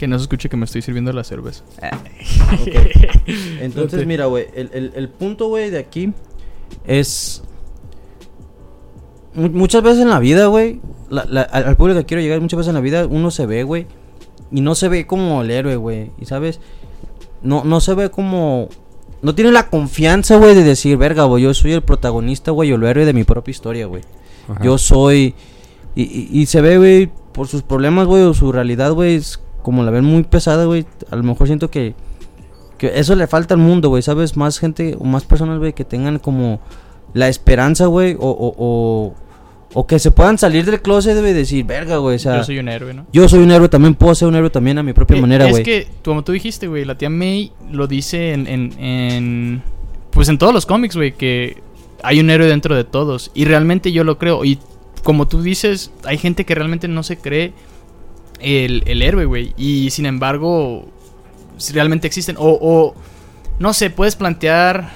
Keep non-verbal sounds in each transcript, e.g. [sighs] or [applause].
Que no se escuche que me estoy sirviendo la cerveza. [laughs] Ok. [laughs] Entonces, mira, güey, el, el- el punto, güey, de aquí es... mu- Muchas veces en la vida, güey, al al público que quiero llegar, muchas veces en la vida uno se ve, güey, y no se ve como el héroe, güey, y sabes, no, no se ve como... No tiene la confianza, güey, de decir, verga, güey, yo soy el protagonista, güey, o el héroe de mi propia historia, güey. Yo soy... Y, y- y se ve, güey, por sus problemas, güey, o su realidad, güey, es como la ven muy pesada, güey. A lo mejor siento que... Que eso le falta al mundo, güey, ¿sabes? Más gente o más personas, güey, que tengan como la esperanza, güey, o, o, o, o que se puedan salir del closet, debe decir, verga, güey, o sea... Yo soy un héroe, ¿no? Yo soy un héroe, también puedo ser un héroe también a mi propia Eh, manera, es güey. que, como tú dijiste, güey, la tía May lo dice en, en, en- Pues en todos los cómics, güey, que hay un héroe dentro de todos. Y realmente yo lo creo. Y como tú dices, hay gente que realmente no se cree el, el héroe, güey. Y sin embargo, si realmente existen. O, o, no sé, puedes plantear...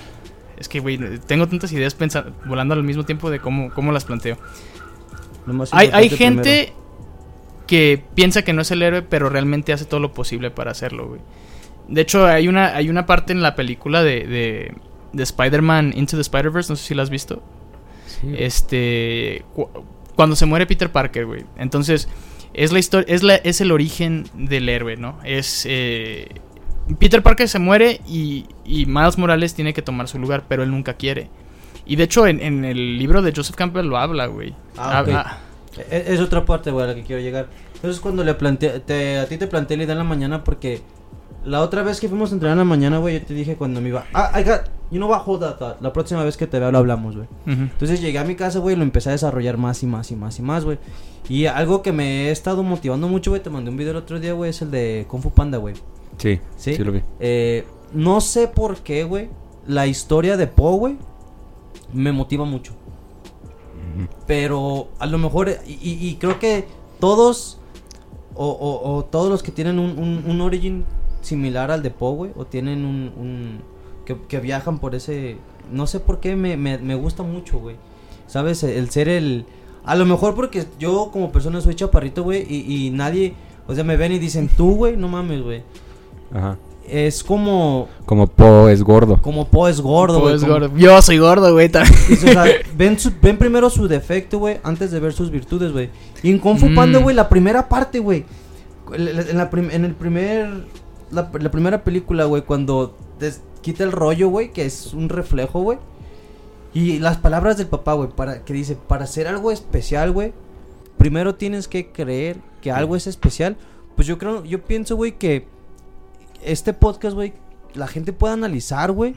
Es que, güey, tengo tantas ideas pensa- volando al mismo tiempo de cómo, cómo las planteo. Hay, hay gente que piensa que no es el héroe, pero realmente hace todo lo posible para hacerlo, güey. De hecho, hay una, hay una parte en la película de, de, de Spider-Man Into the Spider-Verse, no sé si la has visto. Sí. Este. cu- cuando se muere Peter Parker, güey. Entonces, es la historia. Es, la, es el origen del héroe, ¿no? Es. eh, Peter Parker se muere y, y Miles Morales tiene que tomar su lugar, pero él nunca quiere. Y de hecho, en, en el libro de Joseph Campbell lo habla, güey. Ah. Ah, E- Es, otra parte, güey, a la que quiero llegar. Entonces, cuando le planteé, te- a ti te planteé la idea en la mañana porque la otra vez que fuimos a entrenar en la mañana, güey, yo te dije cuando me iba, ah, I got, you know what, hold that thought. La próxima vez que te vea lo hablamos, güey. Entonces llegué a mi casa, güey, y lo empecé a desarrollar más y más y más y más, güey. Y algo que me he estado motivando mucho, güey, te mandé un video el otro día, güey, es el de Kung Fu Panda, güey. Sí, ¿Sí? sí, lo vi. Eh, no sé por qué, güey, la historia de Po, güey, me motiva mucho. Pero a lo mejor, y, y- y creo que todos, o, o- o todos los que tienen un, un, un origin similar al de Poe, güey, o tienen un, un- que, que viajan por ese, no sé por qué me, me, me gusta mucho, güey. ¿Sabes? El ser el, a lo mejor porque yo como persona soy chaparrito, güey, y, y nadie, o sea, me ven y dicen, tú, güey, no mames, güey. Ajá. Es como, Como Po es gordo. como Poe es gordo, Po güey. es como- gordo. Yo soy gordo, güey. [laughs] o sea, ven, su- ven primero su defecto, güey, antes de ver sus virtudes, güey. Y en Kung Fu Mm. Panda, güey, la primera parte, güey. En, en el primer. La, primera película, güey, cuando quita el rollo, güey, que es un reflejo, güey. Y las palabras del papá, güey, para, que dice: Para hacer algo especial, güey, primero tienes que creer que algo es especial. Pues yo creo, yo pienso, güey, que este podcast, güey, la gente pueda analizar, güey.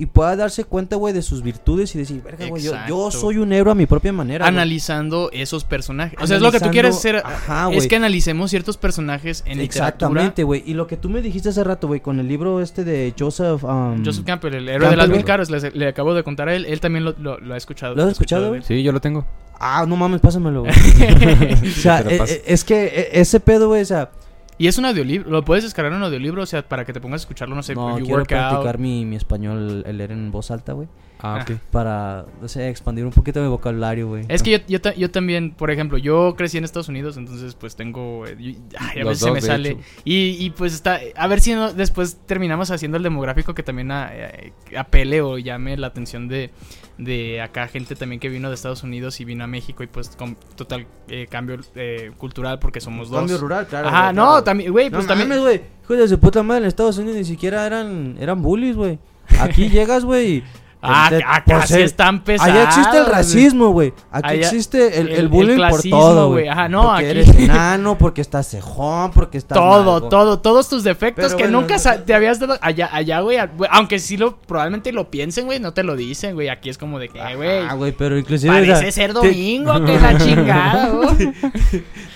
Y pueda darse cuenta, güey, de sus virtudes y decir, verga, güey, yo, soy un héroe a mi propia manera. güey". Analizando esos personajes. O sea, es lo que tú quieres hacer. Ajá, es que analicemos ciertos personajes en Exactamente, güey. Y lo que tú me dijiste hace rato, güey, con el libro este de Joseph. um. Joseph Campbell, el héroe Campbell, de las mil caras, le, le acabo de contar a él. Él también lo, lo- lo ha escuchado. ¿Lo has escuchado, güey? Sí, yo lo tengo. Ah, no mames, pásamelo, güey. [laughs] o sea, eh, eh, es que eh, ese pedo, güey, o sea. Y es un audiolibro. Lo puedes descargar en audiolibro, o sea, para que te pongas a escucharlo, no sé, no, you quiero practicar mi, mi español, el leer en voz alta, güey. Ah, ok. [laughs] Para, no sé, expandir un poquito mi vocabulario, güey. Es que yo, yo, ta- yo también, por ejemplo, yo crecí en Estados Unidos, entonces pues tengo... eh, yo- ay, a Los veces se dos, me de sale. hecho. Y, y, pues está... A ver si no- después terminamos haciendo el demográfico que también a- eh, apele o llame la atención de, de acá gente también que vino de Estados Unidos y vino a México y pues con total eh, cambio eh, cultural porque somos dos. Cambio rural, claro. Ajá, güey, no, claro. también, güey, No pues también... mames, güey. Hijo de su puta madre, en Estados Unidos ni siquiera eran, eran bullies, güey. Aquí [laughs] llegas, güey. y- Ah, acá por sí ser- están pesados. Allá existe el racismo, güey. Aquí Allá- existe el, el- el el bullying por clasismo, todo, güey. Ajá, no, porque aquí- eres [laughs] enano, porque estás cejón, porque estás Todo, todo, todos tus defectos Pero que bueno, nunca no- te habías dado allá, allá, güey, aunque sí lo, probablemente lo piensen, güey, no te lo dicen, güey, aquí es como de que, güey, Ah, güey, pero inclusive... o parece sea, ser te- domingo, [laughs] que la chingada, güey.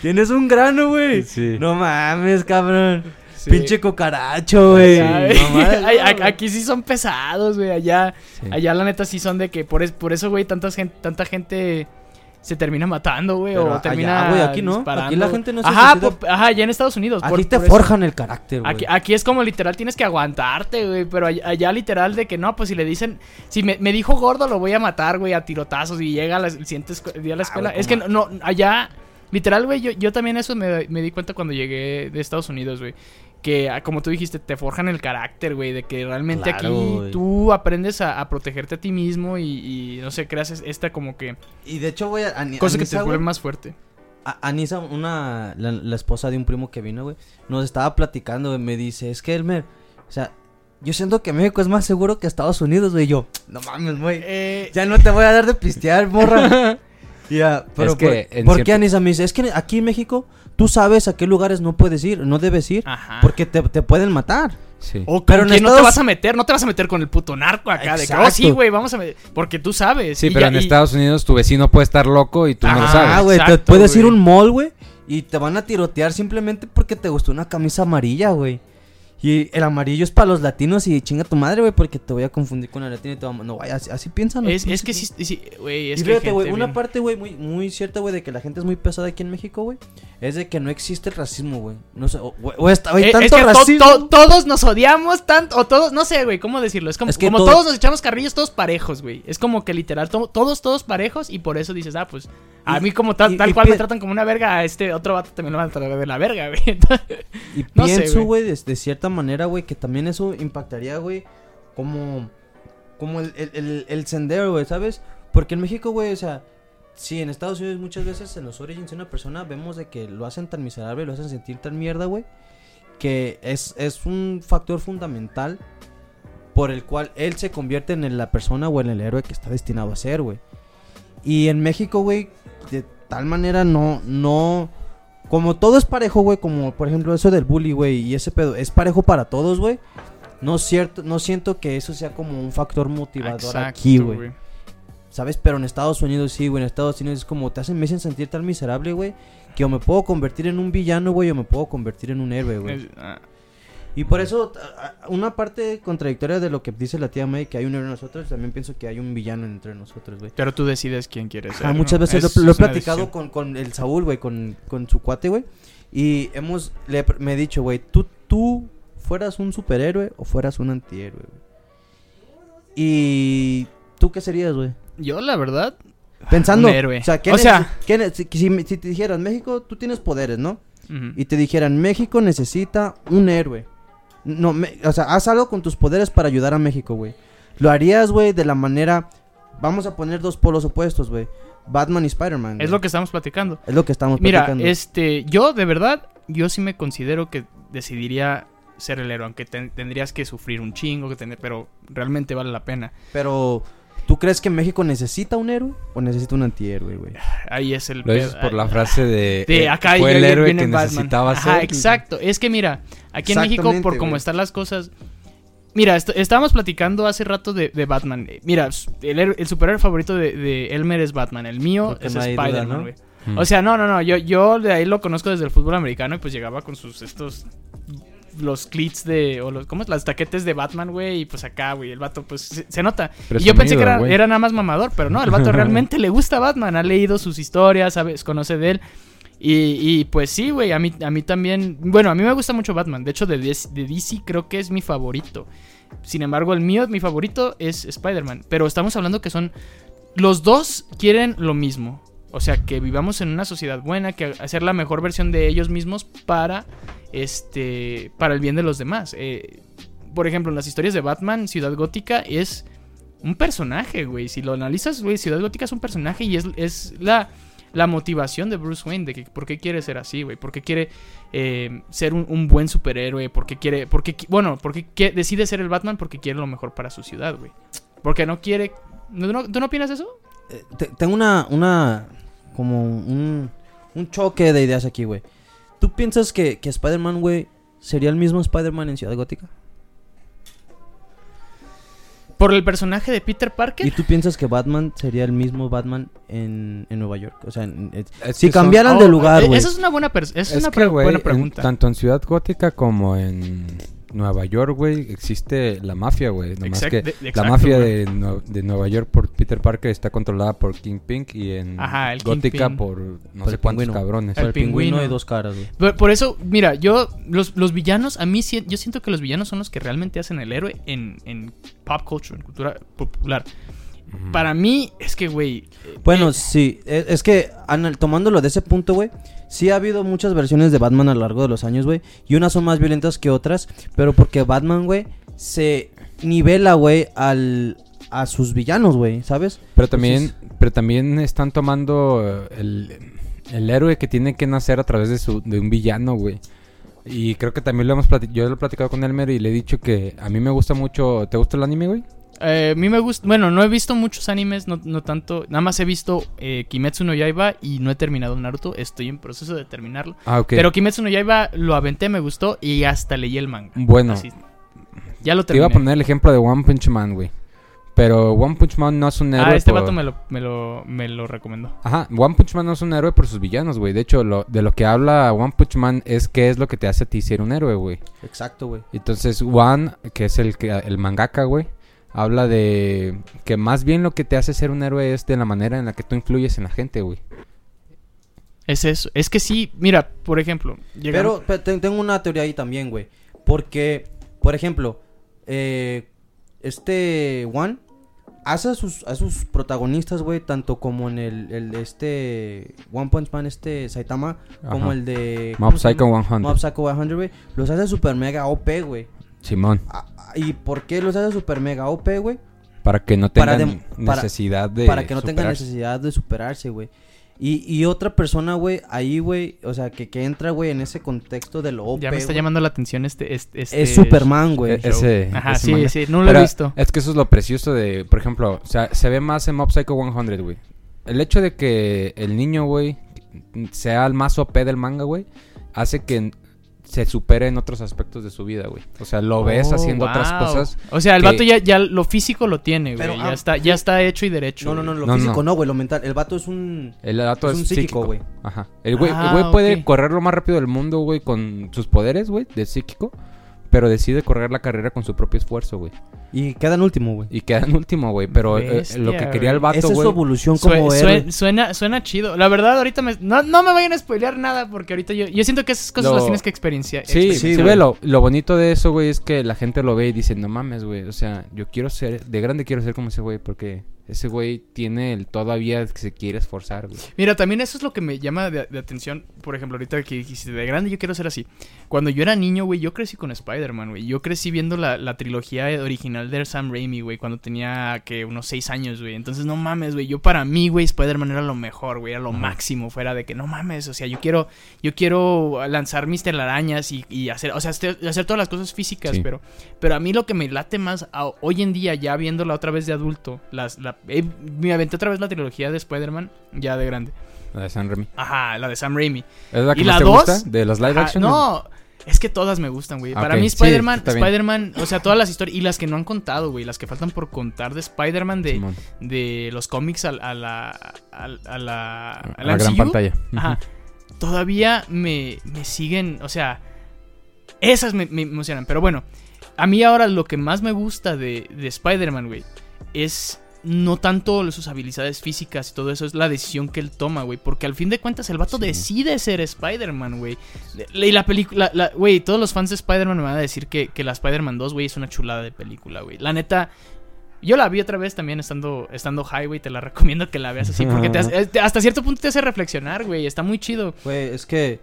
Tienes un grano, güey. Sí. No mames, cabrón. Sí. Pinche cocaracho, güey. No [laughs] aquí sí son pesados, güey, allá, Sí. allá la neta sí son de que, por, es- por eso, güey, tanta gente, tanta gente se termina matando, güey, o allá, termina güey, aquí no. disparando. Aquí la gente no se Ajá, suicida. po- ajá, allá en Estados Unidos. Aquí por- te por eso. forjan el carácter, güey. Aquí, aquí es como literal, tienes que aguantarte, güey. Pero allá, allá literal de que no, pues si le dicen, si me, me dijo gordo, lo voy a matar, güey, a tirotazos. Y llega la- el siguiente día a la escuela. güey, es que no, no, allá Literal, güey, yo, yo también eso me, me di cuenta cuando llegué de Estados Unidos, güey. Que, ah, como tú dijiste, te forjan el carácter, güey. De que realmente Claro, aquí tú aprendes a, a protegerte a ti mismo y, y, no sé, creas es- esta como que Y de hecho, güey, cosa que te vuelve más fuerte. A- Anisa, una, la, la esposa de un primo que vino, güey, nos estaba platicando, güey, me dice, es que Elmer, o sea, yo siento que México es más seguro que Estados Unidos, güey, y yo, no mames, güey, Eh, ya no te voy a dar de pistear, morra. [laughs] ya, pero Es que ¿por, en ¿por cierto- qué Anisa me dice? Es que aquí en México tú sabes a qué lugares no puedes ir, no debes ir, Ajá. porque te, te pueden matar. Sí. O Pero en no te Estados- vas a meter, no te vas a meter con el puto narco acá. De que, oh, Exacto. sí, güey, vamos a meter. Porque tú sabes. Sí, y pero ya- en y- Estados Unidos tu vecino puede estar loco y tú no lo Ajá, sabes. Ah, güey, te exacto, puedes ir a un mall, güey, y te van a tirotear simplemente porque te gustó una camisa amarilla, güey. Y el amarillo es para los latinos y chinga tu madre, güey, porque te voy a confundir con el latino y te vamos... No, güey, así, así piensan. los Es, es que sí, sí, güey, es y fíjate, güey, una bien- parte, güey, muy, muy cierta, güey, de que la gente es muy pesada aquí en México, güey, es de que no existe el racismo, güey. No sé, o, güey, güey, Eh, es tanto que to- racismo. to- todos nos odiamos tanto, o todos, no sé, güey, ¿cómo decirlo? Es como, Es que como todo- todos nos echamos carrillos, todos parejos, güey. Es como que literal, to- todos, todos parejos, y por eso dices, ah, pues, a Y- mí como tal, y- tal cual me tratan como una verga, a este otro vato también lo van a tratar de la verga, güey. Entonces, [laughs] Y no pienso, güey. güey, de, de cierta manera, güey, que también eso impactaría, güey, como, como el, el, el, sendero, güey, ¿sabes? Porque en México, güey, o sea, sí, en Estados Unidos muchas veces en los origins de una persona vemos de que lo hacen tan miserable, lo hacen sentir tan mierda, güey, que es, es un factor fundamental por el cual él se convierte en la persona o en el héroe que está destinado a ser, güey. Y en México, güey, de tal manera no, no, como todo es parejo, güey, como por ejemplo eso del bully, güey, y ese pedo, es parejo para todos, güey. No cierto, no siento que eso sea como un factor motivador Exacto, aquí, güey. ¿Sabes? Pero en Estados Unidos sí, güey. En Estados Unidos es como te hacen, me hacen sentir tan miserable, güey. Que o me puedo convertir en un villano, güey, o me puedo convertir en un héroe, güey. Y por eso, una parte contradictoria de lo que dice la tía May, que hay un héroe en nosotros, también pienso que hay un villano entre nosotros, güey. pero tú decides quién quieres ser. Ah, ¿no? muchas veces Es- lo, lo he platicado con, con el Saúl, güey, con, con su cuate, güey. Y hemos, le, me he dicho, güey, tú, tú fueras un superhéroe o fueras un antihéroe, güey. Y tú qué serías, güey. Yo, la verdad, Pensando, Un héroe. o sea, ¿qué O neces- sea- qué ne- si, si- si te dijeran, México, tú tienes poderes, ¿no? Y te dijeran, México necesita un héroe. No, me- o sea, haz algo con tus poderes para ayudar a México, güey. Lo harías, güey, de la manera... Vamos a poner dos polos opuestos, güey. Batman y Spider-Man. es lo que estamos platicando. Es lo que estamos Mira, platicando. este, yo de verdad, yo sí me considero que decidiría ser el héroe, aunque ten- tendrías que sufrir un chingo, que tener, pero realmente vale la pena. Pero, ¿tú crees que México necesita un héroe o necesita un antihéroe, güey? Ahí es el Lo dices por la frase de... de eh, acá fue el héroe que Batman. necesitaba Ajá, ser. exacto. Es que mira, aquí en México, por cómo están las cosas. Mira, est- estábamos platicando hace rato de, de Batman. Eh, Mira, el, héroe- el superhéroe favorito de, de Elmer es Batman. El mío Porque es no Spider-Man, ¿no? güey. Mm. O sea, no, no, no. Yo, yo de ahí lo conozco desde el fútbol americano y pues llegaba con sus estos. Los clits de. O los, ¿Cómo es? Las taquetes de Batman, güey. Y pues acá, güey. El vato, pues se, se nota. y yo pensé que era, era nada más mamador, pero no. El vato [laughs] realmente le gusta Batman. Ha leído sus historias, sabes, conoce de él. Y, y, pues sí, güey. A mí, a mí también. Bueno, a mí me gusta mucho Batman. De hecho, de, DC de DC creo que es mi favorito. Sin embargo, el mío, mi favorito es Spider-Man. Pero estamos hablando que son. Los dos quieren lo mismo. O sea, que vivamos en una sociedad buena, que hacer la mejor versión de ellos mismos para este para el bien de los demás. Eh, por ejemplo, en las historias de Batman, Ciudad Gótica es un personaje, güey. Si lo analizas, güey, Ciudad Gótica es un personaje y es, es la, la motivación de Bruce Wayne de que por qué quiere ser así, güey. Por qué quiere eh, ser un, buen superhéroe. Por qué quiere, bueno, porque decide ser el Batman porque quiere lo mejor para su ciudad, güey. Porque no quiere... ¿no- no- ¿Tú no opinas eso? Eh, te- tengo una, una, como un, un choque de ideas aquí, güey. ¿Tú piensas que, que Spider-Man, güey, sería el mismo Spider-Man en Ciudad Gótica? Por el personaje de Peter Parker. ¿Y tú piensas que Batman sería el mismo Batman en, en Nueva York? O sea, en- en- Es si son- cambiaran Oh, de lugar, eh, güey. Esa es una buena, es Es una que, pre- güey, buena en- pregunta. tanto en Ciudad Gótica como en Nueva York, güey, existe la mafia, güey. Nomás Exact- que de- la mafia de, de Nueva York por Peter Parker está controlada por Kingpin y en Ajá, el Gótica Kingpin. por no Por sé el cuántos pingüino. cabrones. Por El el pingüino pingüino. de dos caras, güey. Por, por eso, mira, yo, los, los villanos, a mí yo siento que los villanos son los que realmente hacen el héroe en, en pop culture, en cultura popular. Para mí, es que, güey. Bueno, eh, sí, e- es que tomándolo de ese punto, güey, sí ha habido muchas versiones de Batman a lo largo de los años, güey, y unas son más violentas que otras, pero porque Batman, güey, se nivela, güey, al a sus villanos, güey, ¿sabes? Pero también, Entonces- pero también están tomando el, el héroe que tiene que nacer a través de, su, de un villano, güey. Y creo que también lo hemos platicado, yo lo he platicado con Elmer y le he dicho que a mí me gusta mucho, ¿te gusta el anime, güey? Eh, a mí me gusta. Bueno, no he visto muchos animes, no, no tanto. Nada más he visto eh, Kimetsu no Yaiba y no he terminado Naruto. Estoy en proceso de terminarlo. Ah. Pero Kimetsu no Yaiba lo aventé, me gustó y hasta leí el manga. bueno, Así. Ya lo te iba terminé. a poner el ejemplo de One Punch Man, güey. Pero One Punch Man no es un héroe Ah, este por- vato me lo, me, lo, me lo recomendó. Ajá, One Punch Man no es un héroe por sus villanos, güey. De hecho, lo, de lo que habla One Punch Man es qué es lo que te hace a ti ser un héroe, güey. Exacto, güey. Entonces, One, que es el, que- el mangaka, güey, habla de que más bien lo que te hace ser un héroe es de la manera en la que tú influyes en la gente, güey. Es eso. Es que sí, mira, por ejemplo. Pero, pe- te- tengo una teoría ahí también, güey. Porque, por ejemplo, eh, este One hace a sus, a sus protagonistas, güey, tanto como en el, el este One Punch Man, este Saitama, como el de Mob ¿cómo se Psycho llama? 100. Mob Psycho 100, güey. Los hace super mega OP, güey. Simón. Ah, ¿Y por qué los hace super mega OP, güey? Para que no Para tengan para- necesidad de para que no tengan superarse. necesidad de superarse, güey. Y, y otra persona, güey, ahí, güey, o sea, que, que entra, güey, en ese contexto de lo OP, ya me está llamando la atención este. este, este es Superman, güey. E- ese- Ajá, ese sí, manga. sí, no lo Pero he visto. Es que eso es lo precioso de, por ejemplo, o sea, se ve más en Mob Psycho 100, güey. El hecho de que el niño, güey, sea el más OP del manga, güey, hace que se supere en otros aspectos de su vida, güey. O sea, lo ves Oh, haciendo otras cosas. O sea, el que- vato ya, ya lo físico lo tiene, güey. Pero, ya, ah, está, ya está hecho y derecho. No, no, no, lo No, físico no. no, güey, lo mental. El vato es un... El dato Es es, un psíquico, psíquico, güey. Ajá. El güey, Ah, el güey puede ok. correr lo más rápido del mundo, güey, con sus poderes, güey, de psíquico. Pero decide correr la carrera con su propio esfuerzo, güey. Y queda en último, güey. Y queda en último, güey. Pero eh, lo que quería el güey. vato, Esa es su evolución como sue- héroe. suena, suena chido. La verdad, ahorita me... No, no me vayan a spoilear nada porque ahorita yo... Yo siento que esas cosas Lo- las tienes que experienciar. Sí, Sí, sí, güey. lo bonito de eso, güey, es que la gente lo ve y dice, no mames, güey, o sea, yo quiero ser, de grande quiero ser como ese güey, porque ese güey tiene el todavía que se quiere esforzar, güey. Mira, también eso es lo que me llama de, de atención. Por ejemplo, ahorita que dijiste, de grande yo quiero ser así. Cuando yo era niño, güey, yo crecí con Spider-Man, güey. Yo crecí viendo la, la trilogía original de Sam Raimi, güey, cuando tenía, que unos seis años, güey. Entonces, no mames, güey. Yo para mí, güey, Spider-Man era lo mejor, güey. Era lo máximo. Fuera de que, no mames, o sea, yo quiero, yo quiero lanzar mis telarañas y, y hacer, o sea, este- hacer todas las cosas físicas, Sí. pero, pero a mí lo que me late más a- hoy en día, ya viéndola otra vez de adulto, las, la, eh, me aventé otra vez la trilogía de Spider-Man, ya de grande. La de San Remy. Ajá, la de Sam Raimi. ¿Es la que ¿Y más la te dos? gusta? ¿De los live Ajá, action? No, es que todas me gustan, güey. Para mí Spider-Man. Spider-Man, o sea, todas las historias y las que no han contado, güey, las que faltan por contar de Spider-Man de, Simón. de los cómics a, a la a, a la A la gran pantalla. Ajá. Todavía me, me siguen, o sea, esas me, me emocionan. Pero bueno, a mí ahora lo que más me gusta de, de Spider-Man, güey, es no tanto sus habilidades físicas y todo eso, es la decisión que él toma, güey. Porque al fin de cuentas el vato Sí. decide ser Spider-Man, güey. Y la película, la- güey, todos los fans de Spider-Man me van a decir que, que la Spider-Man 2, güey, es una chulada de película, güey. La neta... Yo la vi otra vez también estando, estando high, güey. Te la recomiendo que la veas así. Porque te hace- te- [laughs] hasta cierto punto te hace reflexionar, güey. Está muy chido. Güey, es que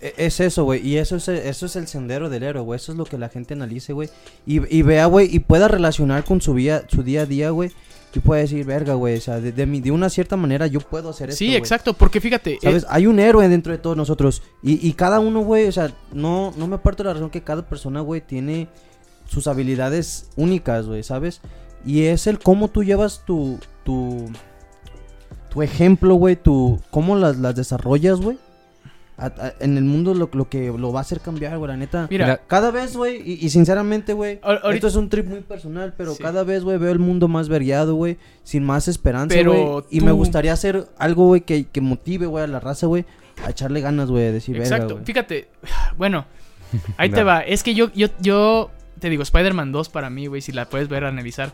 e- es eso, güey. Y eso es, eso es el sendero del héroe, güey. Eso es lo que la gente analice, güey. Y, y vea, güey, y pueda relacionar con su, vida, su día a día, güey. Y puede decir, verga, güey. O sea, de, de, mi- de una cierta manera yo puedo hacer esto. Sí, güey". exacto. Porque fíjate. ¿Sabes? eh, Hay un héroe dentro de todos nosotros. Y, y cada uno, güey, o sea, no, no me aparto de la razón que cada persona, güey, tiene sus habilidades únicas, güey, ¿sabes? Y es el cómo tú llevas tu, tu, tu ejemplo, güey, tu, cómo las, las desarrollas, güey. A- a- En el mundo lo, lo que lo va a hacer cambiar, güey, la neta. mira, Cada vez, güey, y, y sinceramente, güey, esto es un trip muy personal, pero Sí. cada vez, güey, veo el mundo más variado, güey, sin más esperanza, Pero güey. Y tú- me gustaría hacer algo, güey, que, que motive, güey, a la raza, güey, a echarle ganas, güey, de decir, verga, Exacto. güey. Fíjate. [sighs] Bueno, [laughs] ahí te va. Es que yo, yo, yo te digo, Spider-Man 2 para mí, güey, si la puedes ver, analizar.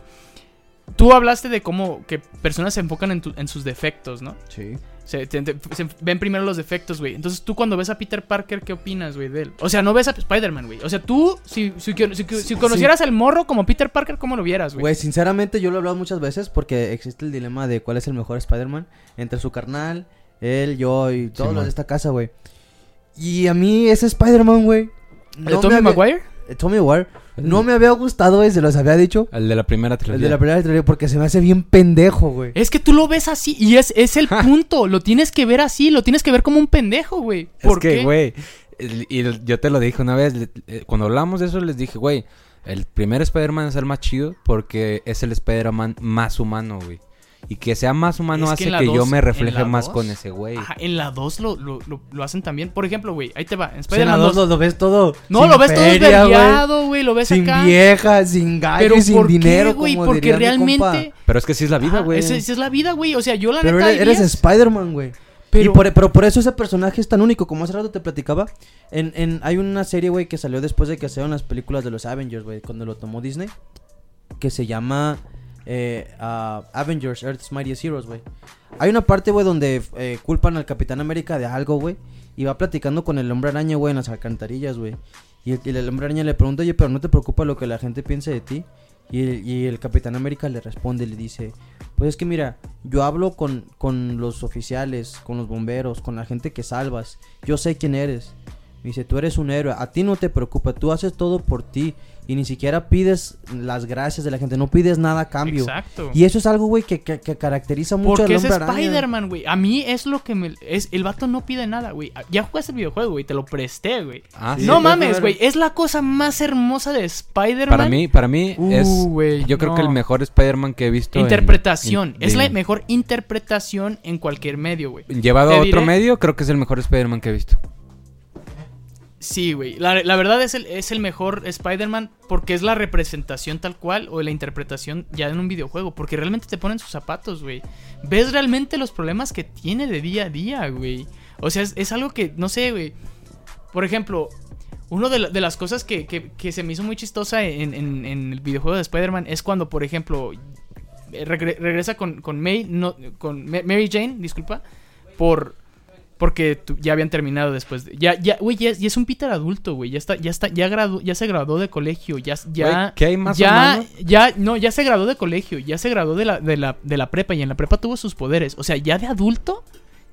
Tú hablaste de cómo que personas se enfocan en, tu- en sus defectos, ¿no? Sí. Se, te- te- se ven primero los defectos, güey. Entonces tú cuando ves a Peter Parker, ¿qué opinas, güey, de él? O sea, no ves a Spider-Man, güey. O sea, tú, si, si, si- si conocieras al morro como Peter Parker, ¿cómo lo vieras, güey? Güey, sinceramente yo lo he hablado muchas veces porque existe el dilema de cuál es el mejor Spider-Man entre su carnal, él, yo y todos los Simón. de esta casa, güey. Y a mí ese Spider-Man, güey. ¿De Tobey había- Maguire? eh, Tommy Maguire. No me había gustado, güey, se los había dicho. El de la primera El trilogía. de la primera trilogía porque se me hace bien pendejo, güey. Es que tú lo ves así y es, es el [laughs] punto. Lo tienes que ver así, lo tienes que ver como un pendejo, güey. ¿Por es que, qué? güey, el- y el- yo te lo dije una vez, cuando hablamos de eso les dije, güey, el primer Spider-Man es el más chido porque es el Spider-Man más humano, güey. Y que sea más humano Es que hace que yo me refleje más dos, con ese güey. Ajá, en la 2 lo, lo, lo, lo hacen también. Por ejemplo, güey, ahí te va. En Pues en Spider-Man la 2. dos lo, lo ves todo. No, sin lo ves todo feria, güey. Lo ves Sin acá. vieja, sin gallo sin ¿por qué, dinero, güey? Porque diría mi compa. realmente. Pero es que sí es la vida, güey. esa, esa es la vida, güey. O sea, yo la Pero neta. eres, eres Spider-Man, güey. Pero- Y por, pero por eso ese personaje es tan único. Como hace rato te platicaba. En, en, hay una serie, güey, que salió después de que hicieron las películas de los Avengers, güey. Cuando lo tomó Disney. Que se llama eh, Avengers Earth's Mightiest Heroes, güey. Hay una parte, güey, donde eh, culpan al Capitán América de algo, güey. Y va platicando con el hombre araña, güey, en las alcantarillas, güey. Y el, hombre araña le pregunta, oye, pero no te preocupa lo que la gente piense de ti. Y el, y el Capitán América le responde, le dice, pues es que mira, yo hablo con, con los oficiales, con los bomberos, con la gente que salvas. Yo sé quién eres. Me dice, tú eres un héroe, a ti no te preocupa, tú haces todo por ti. Y ni siquiera pides las gracias de la gente, no pides nada a cambio. Exacto. Y eso es algo, güey, que, que- que caracteriza mucho Porque al es hombre araña. Spider-Man, güey. A mí es lo que me. Es, el vato no pide nada, güey. Ya jugaste el videojuego, güey. Te lo presté, güey. Ah, Sí, no mames, güey. Es la cosa más hermosa de Spider-Man. Para mí, para mí Uh, es yo creo que el mejor Spider-Man que he visto. Interpretación. en- es la mejor interpretación en cualquier medio, güey. Llevado Te a otro diré- medio, creo que es el mejor Spider-Man que he visto. Sí, güey. La, verdad es el, es el mejor Spider-Man porque es la representación tal cual o la interpretación ya en un videojuego. Porque realmente te ponen sus zapatos, güey. Ves realmente los problemas que tiene de día a día, güey. O sea, es, algo que, no sé, güey. Por ejemplo, una de, la- de las cosas que, que- se me hizo muy chistosa en, en- el videojuego de Spider-Man es cuando, por ejemplo, eh, regre- regresa con, con May, no, con Ma- Mary Jane, disculpa, por porque tu- ya habían terminado después. de- ya, ya, güey, ya, ya es un Peter adulto, güey. Ya está, ya está, ya gradu- ya se graduó de colegio, ya, ya, ¿qué hay más ya, ya, no, ya se graduó de colegio, ya se graduó de la, de la, de la prepa y en la prepa tuvo sus poderes. O sea, ya de adulto,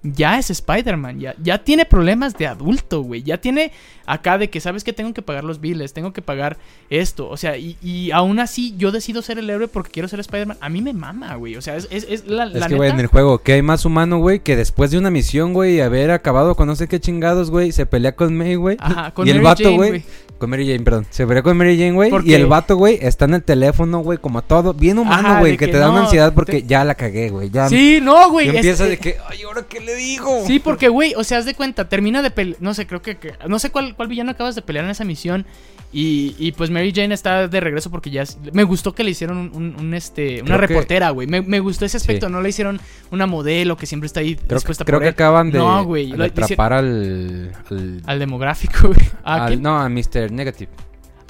ya es Spider-Man, ya, ya tiene problemas de adulto, güey. Ya tiene acá de que sabes que tengo que pagar los biles, tengo que pagar esto. O sea, y, y aún así yo decido ser el héroe porque quiero ser Spider-Man. A mí me mama, güey. O sea, es, es, es la, Es la que, güey, en el juego, ¿qué hay más humano, güey? Que después de una misión, güey, y haber acabado con no sé qué chingados, güey, se pelea con May, güey. Ajá, con y el Mary vato, Jane, güey. Con Mary Jane, perdón. Se pelea con Mary Jane, güey. ¿Por Y el vato, güey, está en el teléfono, güey, como todo. Bien humano, güey. Que, que te da una no, ansiedad porque te- ya la cagué, güey. Ya Sí, no, güey. empieza de que, ay, ¿ahora qué le digo? Sí, porque, güey, o sea, haz de cuenta, termina de pelear, no sé, creo que, que- no sé cuál, cuál villano acabas de pelear en esa misión y, y pues Mary Jane está de regreso porque ya, es- me gustó que le hicieron un, un- un, este, una Creo que- reportera, güey, me, me gustó ese aspecto, Sí. no le hicieron una modelo que siempre está ahí Creo, que, dispuesta creo por que él. acaban de, No, güey, atrapar al... al- Al demográfico, güey. No, a Mr. Negative.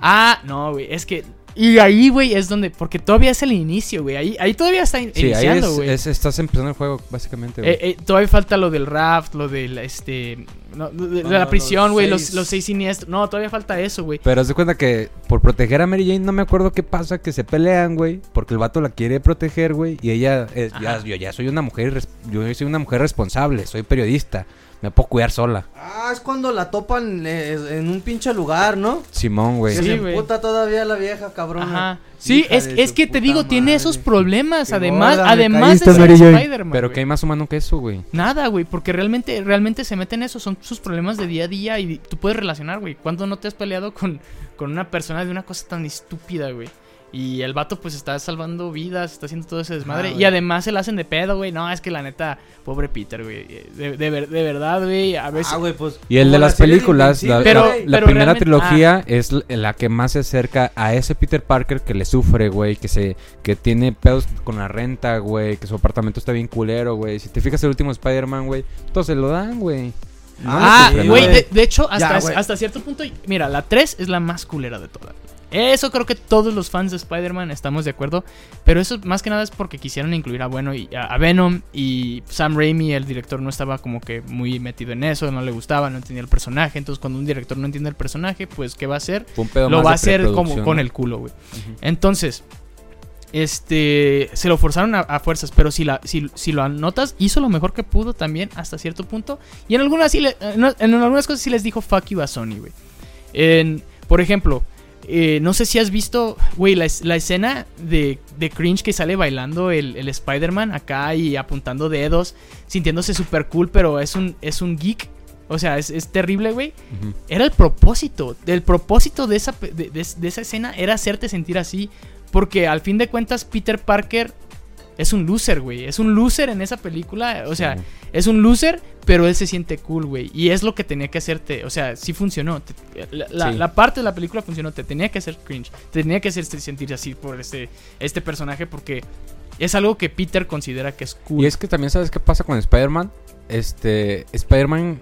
Ah, no, güey, es que... Y ahí, güey, es donde... Porque todavía es el inicio, güey. Ahí, ahí todavía está in- Sí, ahí iniciando, es, güey. es- estás empezando el juego, básicamente, güey. Eh, eh, todavía falta lo del raft, lo del, este... no, de, de Ah, la prisión, güey, los, seis. los seis siniestros. No, todavía falta eso, güey. Pero haz de cuenta que por proteger a Mary Jane, no me acuerdo qué pasa, que se pelean, güey. Porque el vato la quiere proteger, güey. Y ella, eh, ya, yo ya soy una mujer, yo soy una mujer responsable, soy periodista. Me puedo cuidar sola. Ah, es cuando la topan eh, en un pinche lugar, ¿no? Simón, güey. Que Sí, se güey. emputa todavía la vieja cabrona. Ajá. Sí, es, es que te puta digo, tiene esos problemas. Qué además, además de ser. Spider-Man. Pero que hay más humano que eso, güey. Nada, güey, porque realmente, realmente se meten en eso, son sus problemas de día a día y tú puedes relacionar, güey. ¿Cuándo no te has peleado con, con una persona de una cosa tan estúpida, güey? Y el vato pues está salvando vidas, está haciendo todo ese desmadre. Ajá, y además se la hacen de pedo, güey. No, es que la neta, pobre Peter, güey. De, de, ver- de verdad, güey. A veces... Ah, güey, pues. Y el de la las películas, la, Pero- la- primera trilogía es l- la que más se acerca a ese Peter Parker que le sufre, güey, que se que tiene pedos con la renta, güey, que su apartamento está bien culero, güey. Si te fijas el último Spider-Man, güey, todo se lo dan, güey. No Ah, sufre güey, de, de hecho, hasta, Ya, hasta cierto punto, mira, la 3 es la más culera de todas. Eso creo que todos los fans de Spider-Man estamos de acuerdo. Pero eso más que nada es porque quisieron incluir a, bueno, y, a, Venom y Sam Raimi, el director, no estaba como que muy metido en eso, no le gustaba, no entendía el personaje. Entonces cuando un director no entiende el personaje, pues ¿qué va a hacer? Lo va a hacer como con el culo, güey. Entonces, este, se lo forzaron a, a fuerzas, pero si, la, si, si lo anotas, hizo lo mejor que pudo también hasta cierto punto. Y en algunas, sí le- en, en algunas cosas sí les dijo fuck you a Sony, güey. Por ejemplo, eh, no sé si has visto, güey, la, la escena de, de cringe que sale bailando el, el Spider-Man acá y apuntando dedos, sintiéndose súper cool, pero es un, es un geek. O sea, es, es terrible, güey. Era el propósito. El propósito de esa, pe- de, de- de esa escena era hacerte sentir así. Porque al fin de cuentas, Peter Parker es un loser, güey. Es un loser en esa película. O sea, Sí. es un loser, pero él se siente cool, güey. Y es lo que tenía que hacerte. O sea, sí funcionó. La, la- Sí. la parte de la película funcionó. Te tenía que hacer cringe. Te tenía que hacerte sentir así por este, este personaje. Porque es algo que Peter considera que es cool. Y es que también sabes qué pasa con Spider-Man. Este, Spider-Man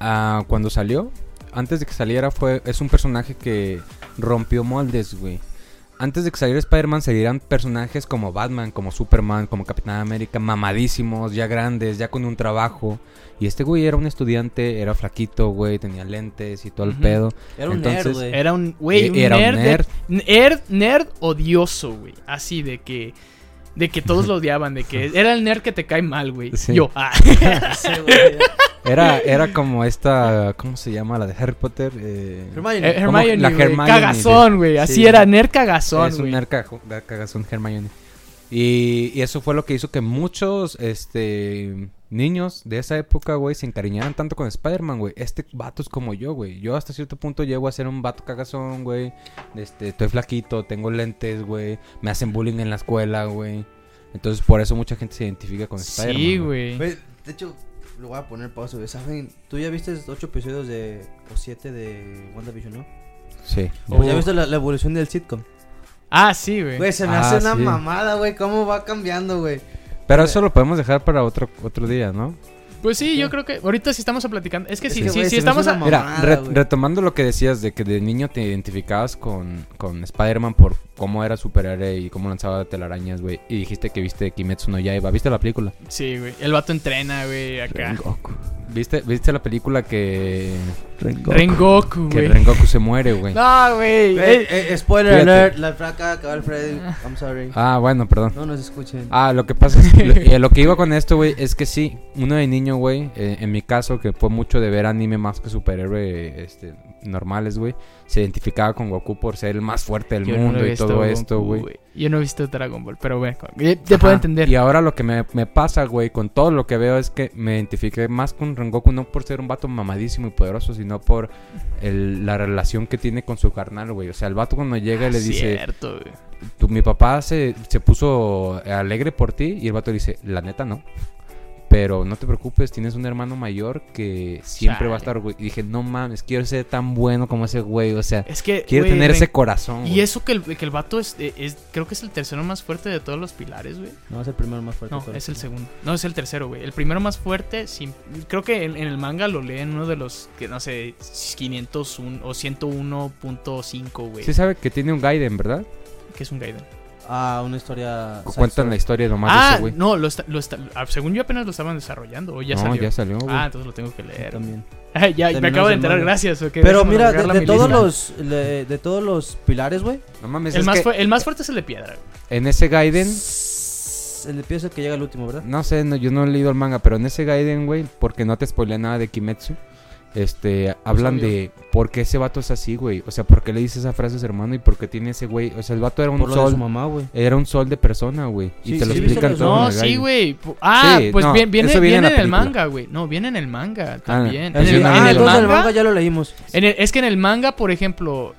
ah, cuando salió, antes de que saliera fue es un personaje que rompió moldes, güey. Antes de que saliera Spider-Man salieran personajes como Batman, como Superman, como Capitán América, mamadísimos, ya grandes, ya con un trabajo. Y este güey era un estudiante, era flaquito, güey, tenía lentes y todo el pedo. Era un Entonces, nerd, güey. Era un, güey, un Eh, era un nerd, de- nerd. nerd. Nerd odioso, güey. Así de que. De que todos lo odiaban, de que era el nerd que te cae mal, güey. Sí. Yo, ah. [laughs] Sí, güey. Era, era como esta, ¿cómo se llama? La de Harry Potter. Eh, Hermione. Eh, Hermione, la güey, Hermione cagazón, güey. Así Sí. era, nerd cagazón, es un güey. nerd cagazón Hermione. Y, y eso fue lo que hizo que muchos este niños de esa época, güey, se encariñaran tanto con Spider-Man, güey. Este vato es como yo, güey. Yo hasta cierto punto llego a ser un vato cagazón, güey. Este, estoy flaquito, tengo lentes, güey. Me hacen bullying en la escuela, güey. Entonces por eso mucha gente se identifica con Spider-Man. Sí, güey. De hecho, lo voy a poner pausa, güey. ¿Saben? ¿Tú ya viste ocho episodios de... o siete de WandaVision, no? Sí. Oh. Pues ya viste la, la evolución del sitcom. Ah, sí, güey. Güey, se me Ah, hace una sí. mamada, güey. ¿Cómo va cambiando, güey? Pero eso lo podemos dejar para otro, otro día, ¿no? Pues sí, yo creo que ahorita sí estamos platicando. Es que sí, sí, sí me estamos Mira, mamada, re- güey. retomando lo que decías de que de niño te identificabas con, con Spider-Man por cómo era superhéroe y cómo lanzaba telarañas, güey. Y dijiste que viste Kimetsu no Yaiba. ¿Viste la película? Sí, güey. El vato entrena, güey, acá. ¿Viste, ¿Viste la película que, Rengoku, que güey. Rengoku se muere, güey? No, güey. Eh, Eh, eh, spoiler Fíjate. alert, la fraca acaba el Freddy. I'm sorry. Ah, bueno, perdón. No nos escuchen. Ah, lo que pasa es [laughs] lo, eh, lo que iba con esto, güey, es que sí, uno de niño, güey, eh, en mi caso, que fue mucho de ver anime más que superhéroe este, normales, güey, se identificaba con Goku por ser el más fuerte del yo mundo y todo esto, güey. Yo no he visto Dragon Ball, pero güey, te puedo entender. Y ahora lo que me, me pasa, güey, con todo lo que veo es que me identifiqué más con Rengoku no por ser un vato mamadísimo y poderoso, sino por el- la relación que tiene con su carnal, güey. O sea, el vato cuando llega y le Ah, dice, Cierto, güey. "Tu- mi papá se, se puso alegre por ti y el vato dice, la neta no. Pero no te preocupes, tienes un hermano mayor que siempre va a estar, güey. Y dije, no mames, quiero ser tan bueno como ese güey. O sea, Es que. quiero tener ese corazón. Y güey. eso que el, que el vato es, eh, es- Creo que es el tercero más fuerte de todos los pilares, güey. No, es el primero más fuerte. No, pero- es el segundo. No, es el tercero, güey. El primero más fuerte, sin- creo que en, en el manga lo leen uno de los, que no sé, 501 o 101.5, güey. Sí sabe que tiene un Gaiden, ¿verdad? Que es un Gaiden. Ah, una historia. Cuentan la historia nomás de Ah, ese güey. no, lo está, lo está- ah, según yo apenas lo estaban desarrollando, o ya no, salió. ya salió, güey. Ah, entonces lo tengo que leer. También. [laughs] Ay, ya, me acabo de enterar, manga. gracias. Pero mira, de, a de todos los de, de todos los pilares, güey. no mames, El es más, que fu- el más fuerte es el de piedra. en ese Gaiden, El de pie es el que llega al último, ¿verdad? no sé, no, yo no he leído el manga, pero en ese Gaiden, güey, porque no te spoilé nada de Kimetsu, este, hablan de por qué ese vato es así, güey. O sea, por qué le dice esa frase a su hermano y por qué tiene ese güey. O sea, el vato era un Por lo de sol. su mamá, güey. Era un sol de persona, güey. Sí, y te lo sí, explican ¿viste todo. No, sí, güey. Ah, Sí, pues no, bien- viene, viene viene en el manga, güey. No, viene en el manga también. Ah, en el, en el manga, manga ya lo leímos. en el- es que en el manga, por ejemplo,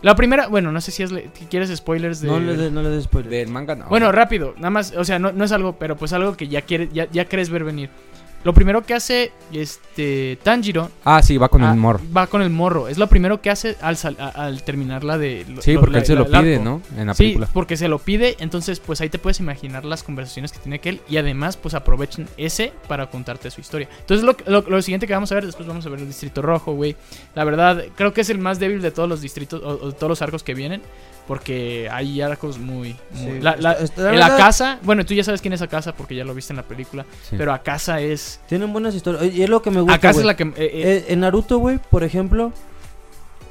la primera, bueno, no sé si es le- si quieres spoilers de No le, des- no le des spoiler. Del manga no. Bueno, rápido, nada más, o sea, no, no es algo, pero pues algo que ya quieres ya, ya crees ver venir. Lo primero que hace este Tanjiro Ah, sí, va con ah, el morro. va con el morro. Es lo primero que hace al, sal- a- al terminar la de. Sí, lo- porque la- él se la- lo pide. ¿no? En la Sí, película. porque se lo pide, entonces pues ahí te puedes imaginar las conversaciones que tiene aquel y además pues aprovechen ese para contarte su historia. Entonces lo, lo, lo siguiente que vamos a ver, después vamos a ver el Distrito Rojo, güey. La verdad, creo que es el más débil de todos los distritos o, o de todos los arcos que vienen. Porque hay arcos muy... muy- Sí, la, la- está- está- la en la verdad- casa, bueno, tú ya sabes quién es Akasa porque ya lo viste en la película. Sí. Pero Akasa es... Tienen buenas historias. Y es lo que me gusta. Akasa es la que... eh, eh, Eh, en Naruto, güey, por ejemplo,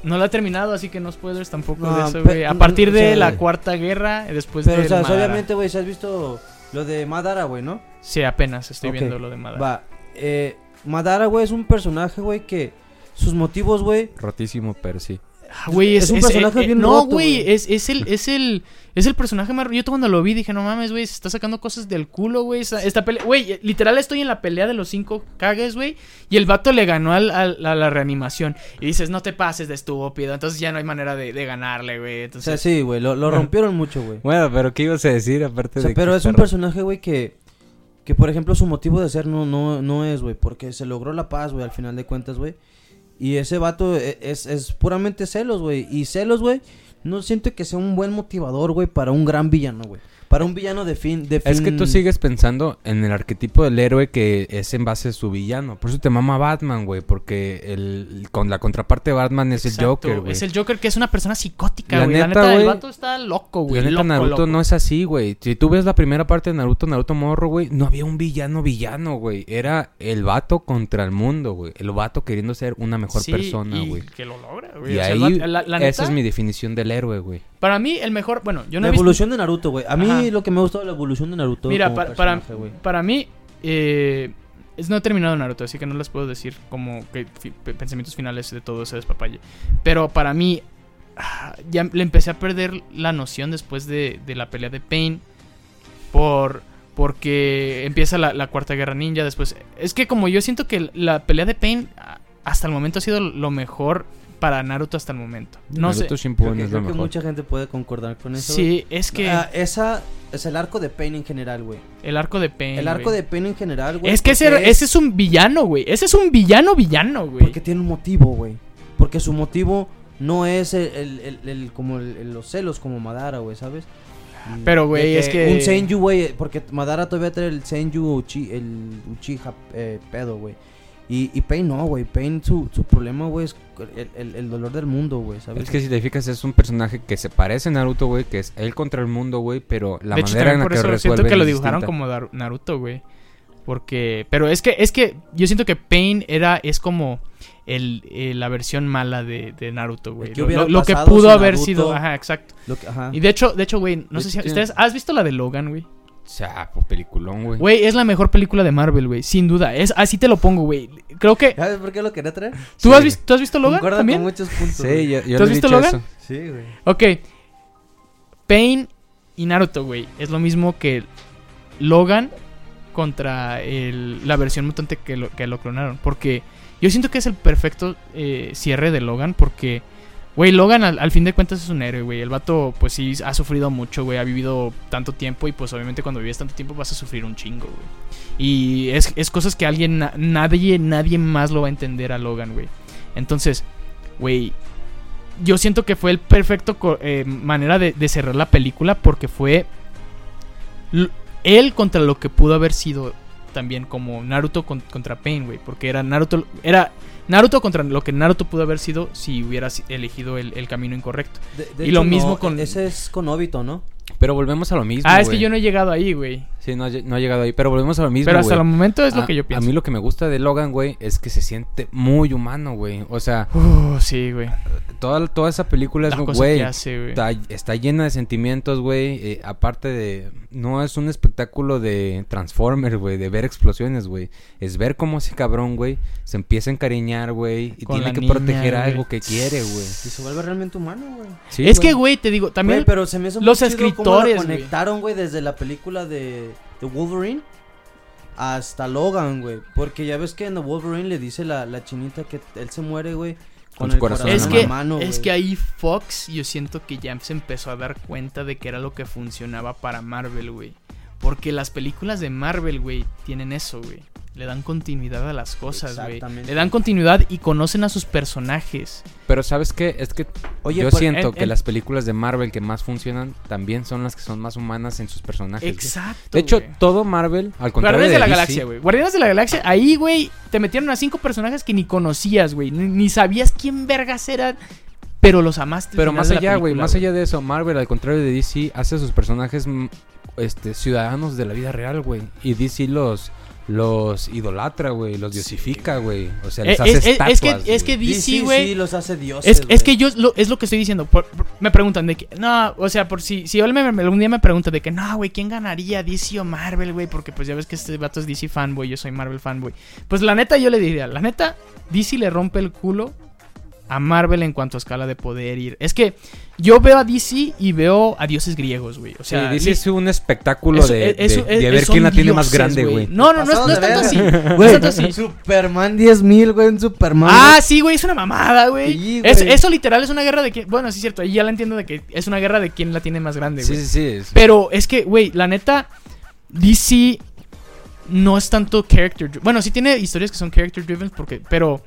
no la ha terminado, así que no spoilers tampoco No, de eso, güey. A partir de la cuarta guerra, después pero, de o sea, Madara. obviamente, güey, si has visto lo de Madara, güey, ¿no? Sí, apenas estoy viendo lo de Madara. Va, eh, Madara, güey, es un personaje, güey, que sus motivos, güey, Rotísimo, pero sí. Ah, Güey, es, Es un es- personaje eh, eh, bien No, roto, güey, güey. es, es el, es el, es el personaje más. Yo cuando lo vi dije, no mames, güey, se está sacando cosas del culo, güey. Esta, esta pelea, güey, literal estoy en la pelea de los cinco cagues, güey. Y el vato le ganó al- al- a la reanimación. Y dices, no te pases de estúpido. Entonces ya no hay manera de, de ganarle, güey. o sea, Entonces, sí, güey, lo, lo rompieron mucho, güey. Bueno, pero ¿qué ibas a decir aparte O sea, de pero que es un personaje, güey, que, que por ejemplo su motivo de ser no, no, no es, güey, porque se logró la paz, güey, al final de cuentas, güey. Y ese vato e- es, es puramente celos, güey. Y celos, güey, no siento que sea un buen motivador, güey, para un gran villano, güey. Para un villano de fin, de Es que fin- tú sigues pensando en el arquetipo del héroe que es en base a su villano. Por eso te mama Batman, güey. Porque el, con la contraparte de Batman es el Joker, güey. Es el Joker que es una persona psicótica, La güey. La neta, neta, el vato está loco, güey. La neta, loco, Naruto loco. no es así, güey. Si tú ves la primera parte de Naruto, Naruto Morro, güey, no había un villano villano, güey. Era el vato contra el mundo, güey. El vato queriendo ser una mejor Sí, persona, y güey. que lo logra, güey. Y O sea, el ahí, la- la esa neta, es mi definición del héroe, güey. Para mí, el mejor. Bueno, yo no La he visto- evolución de Naruto, güey. A mí Ajá. lo que me ha gustado de la evolución de Naruto. Mira, para, para, para mí, eh, es, no he terminado Naruto, así que no les puedo decir como que pensamientos finales de todo ese despapalle. Pero para mí, ah, ya le empecé a perder la noción después de, de la pelea de Pain. Por, porque empieza la, la cuarta guerra ninja. Después, es que como yo siento que la pelea de Pain hasta el momento ha sido lo mejor para Naruto hasta el momento. No Naruto sé. Creo que, es lo creo que mejor. mucha gente puede concordar con eso. Sí, es que Ah, esa es el arco de Pain en general, güey. el arco de Pain. El arco güey. de Pain en general, güey. Es que ese, porque ese es un villano, güey. Ese es un villano villano, güey. Porque tiene un motivo, güey. Porque su motivo no es el, el- el- el- como el- el- los celos como Madara, güey, ¿sabes? Y Pero, güey, es que- Un Senju, güey, porque Madara todavía trae el Senju Uchi, el Uchiha eh, pedo, güey. Y, y Pain no, güey. Pain, su, su problema, güey, es el, el- el dolor del mundo, güey, ¿sabes? Es que si te fijas, es un personaje que se parece a Naruto, güey, que es él contra el mundo, güey, pero la de hecho, manera también en la por que eso resuelve siento que lo dibujaron distinta. como Naruto, güey. Porque, pero es que, es que yo siento que Pain era, es como el, eh, la versión mala de, de Naruto, güey. ¿Qué Lo, hubiera lo- lo que pudo haber Naruto- sido, ajá, exacto. Lo que- ajá. Y de hecho, de hecho, güey, no De sé si hecho, ustedes, ¿has visto la de Logan, güey? O sea, pues peliculón, güey. Güey, es la mejor película de Marvel, güey, sin duda. Es, así te lo pongo, güey. Creo que, ¿Sabes por qué lo quería traer? ¿tú, Sí. has, visto, ¿tú has visto Logan también? con muchos puntos. Sí, güey. yo, yo ¿Tú has visto Logan? eso. Sí, güey. Ok. Pain y Naruto, güey. Es lo mismo que Logan contra el- la versión mutante que lo, que lo clonaron. Porque yo siento que es el perfecto eh, cierre de Logan. Porque, güey, Logan al, fin de cuentas es un héroe, güey. El vato, pues sí, ha sufrido mucho, güey. Ha vivido tanto tiempo. Y pues obviamente cuando vives tanto tiempo vas a sufrir un chingo, güey. Y es, es cosas que alguien, na- nadie, nadie más lo va a entender a Logan, güey. Entonces, güey, yo siento que fue el perfecto eh, manera de, cerrar la película porque fue él contra lo que pudo haber sido también como Naruto con- contra Pain, güey, porque era Naruto era Naruto contra lo que Naruto pudo haber sido si hubiera si- elegido el, el camino incorrecto. De- de Y lo mismo no, con- Ese es con Obito, ¿no? Pero volvemos a lo mismo, ah, es que yo no he llegado ahí, güey. Sí, no, no ha llegado ahí, pero volvemos a lo mismo, Pero hasta el momento es lo A- que yo pienso. A mí lo que me gusta de Logan, güey, es que se siente muy humano, güey. O sea, Uh, sí, güey. toda, toda esa película es, güey, está, está llena de sentimientos, güey. eh, aparte de... No es un espectáculo de Transformers, güey, de ver explosiones, güey. Es ver cómo ese cabrón, güey, se empieza a encariñar, güey. Y Con tiene que niña, proteger güey. algo que quiere, güey. Y se vuelve realmente humano, güey. Sí, es que, güey, te digo, también Güey, pero se me hizo muy los cómo escritores, la güey. conectaron, güey, desde la película de, de Wolverine hasta Logan, güey. Porque ya ves que en The Wolverine le dice la, la chinita que él se muere, güey. Con Con, su el corazón corazón, es en la mano, es güey. que ahí Fox yo siento que ya se empezó a dar cuenta de que era lo que funcionaba para Marvel, güey. Porque las películas de Marvel, güey, tienen eso, güey. Le dan continuidad a las cosas, güey. Exactamente. Le dan continuidad y conocen a sus personajes. Pero ¿sabes qué? Es que Oye, yo por- siento en- que en- las películas de Marvel que más funcionan también son las que son más humanas en sus personajes. Exacto. De hecho, todo Marvel, al contrario Guardianes de la DC, Galaxia, güey. Guardianes de la Galaxia, ahí, güey, te metieron a cinco personajes que ni conocías, güey. Ni, ni sabías quién vergas eran, pero los amaste. Pero más de la allá, güey, más allá de eso, Marvel, al contrario de DC, hace a sus personajes este, ciudadanos de la vida real, güey. Y DC los, los idolatra, güey, los diosifica, güey. O sea, les Eh, hace es- es- es que- estatuas, es que güey. DC, güey, sí, los hace dioses. Es, que yo lo, es lo que estoy diciendo. Por- por- me preguntan de que, no, o sea, por si, si él me, me- algún día me pregunta de que, no, güey, ¿quién ganaría, DC o Marvel, güey? Porque pues ya ves que este vato es DC fanboy, yo soy Marvel fanboy. Pues la neta, yo le diría, la neta, DC le rompe el culo a Marvel en cuanto a escala de poder ir. Es que yo veo a DC y veo a dioses griegos, güey. O sea, Sí, DC es un espectáculo eso- de, eso- de- ver quién la tiene más grande, güey. No, no, no, es- no es tanto así. No es Güey, tanto así. Superman 10.000, güey, en Superman. Ah, sí, güey, es una mamada, güey. Sí, Es- güey. eso literal es una guerra de quién. Bueno, sí es cierto, ahí ya la entiendo de que es una guerra de quién la tiene más grande, Sí, güey. sí, sí. es- Pero es que, güey, la neta, DC no es tanto character Bueno, sí tiene historias que son character driven, porque, pero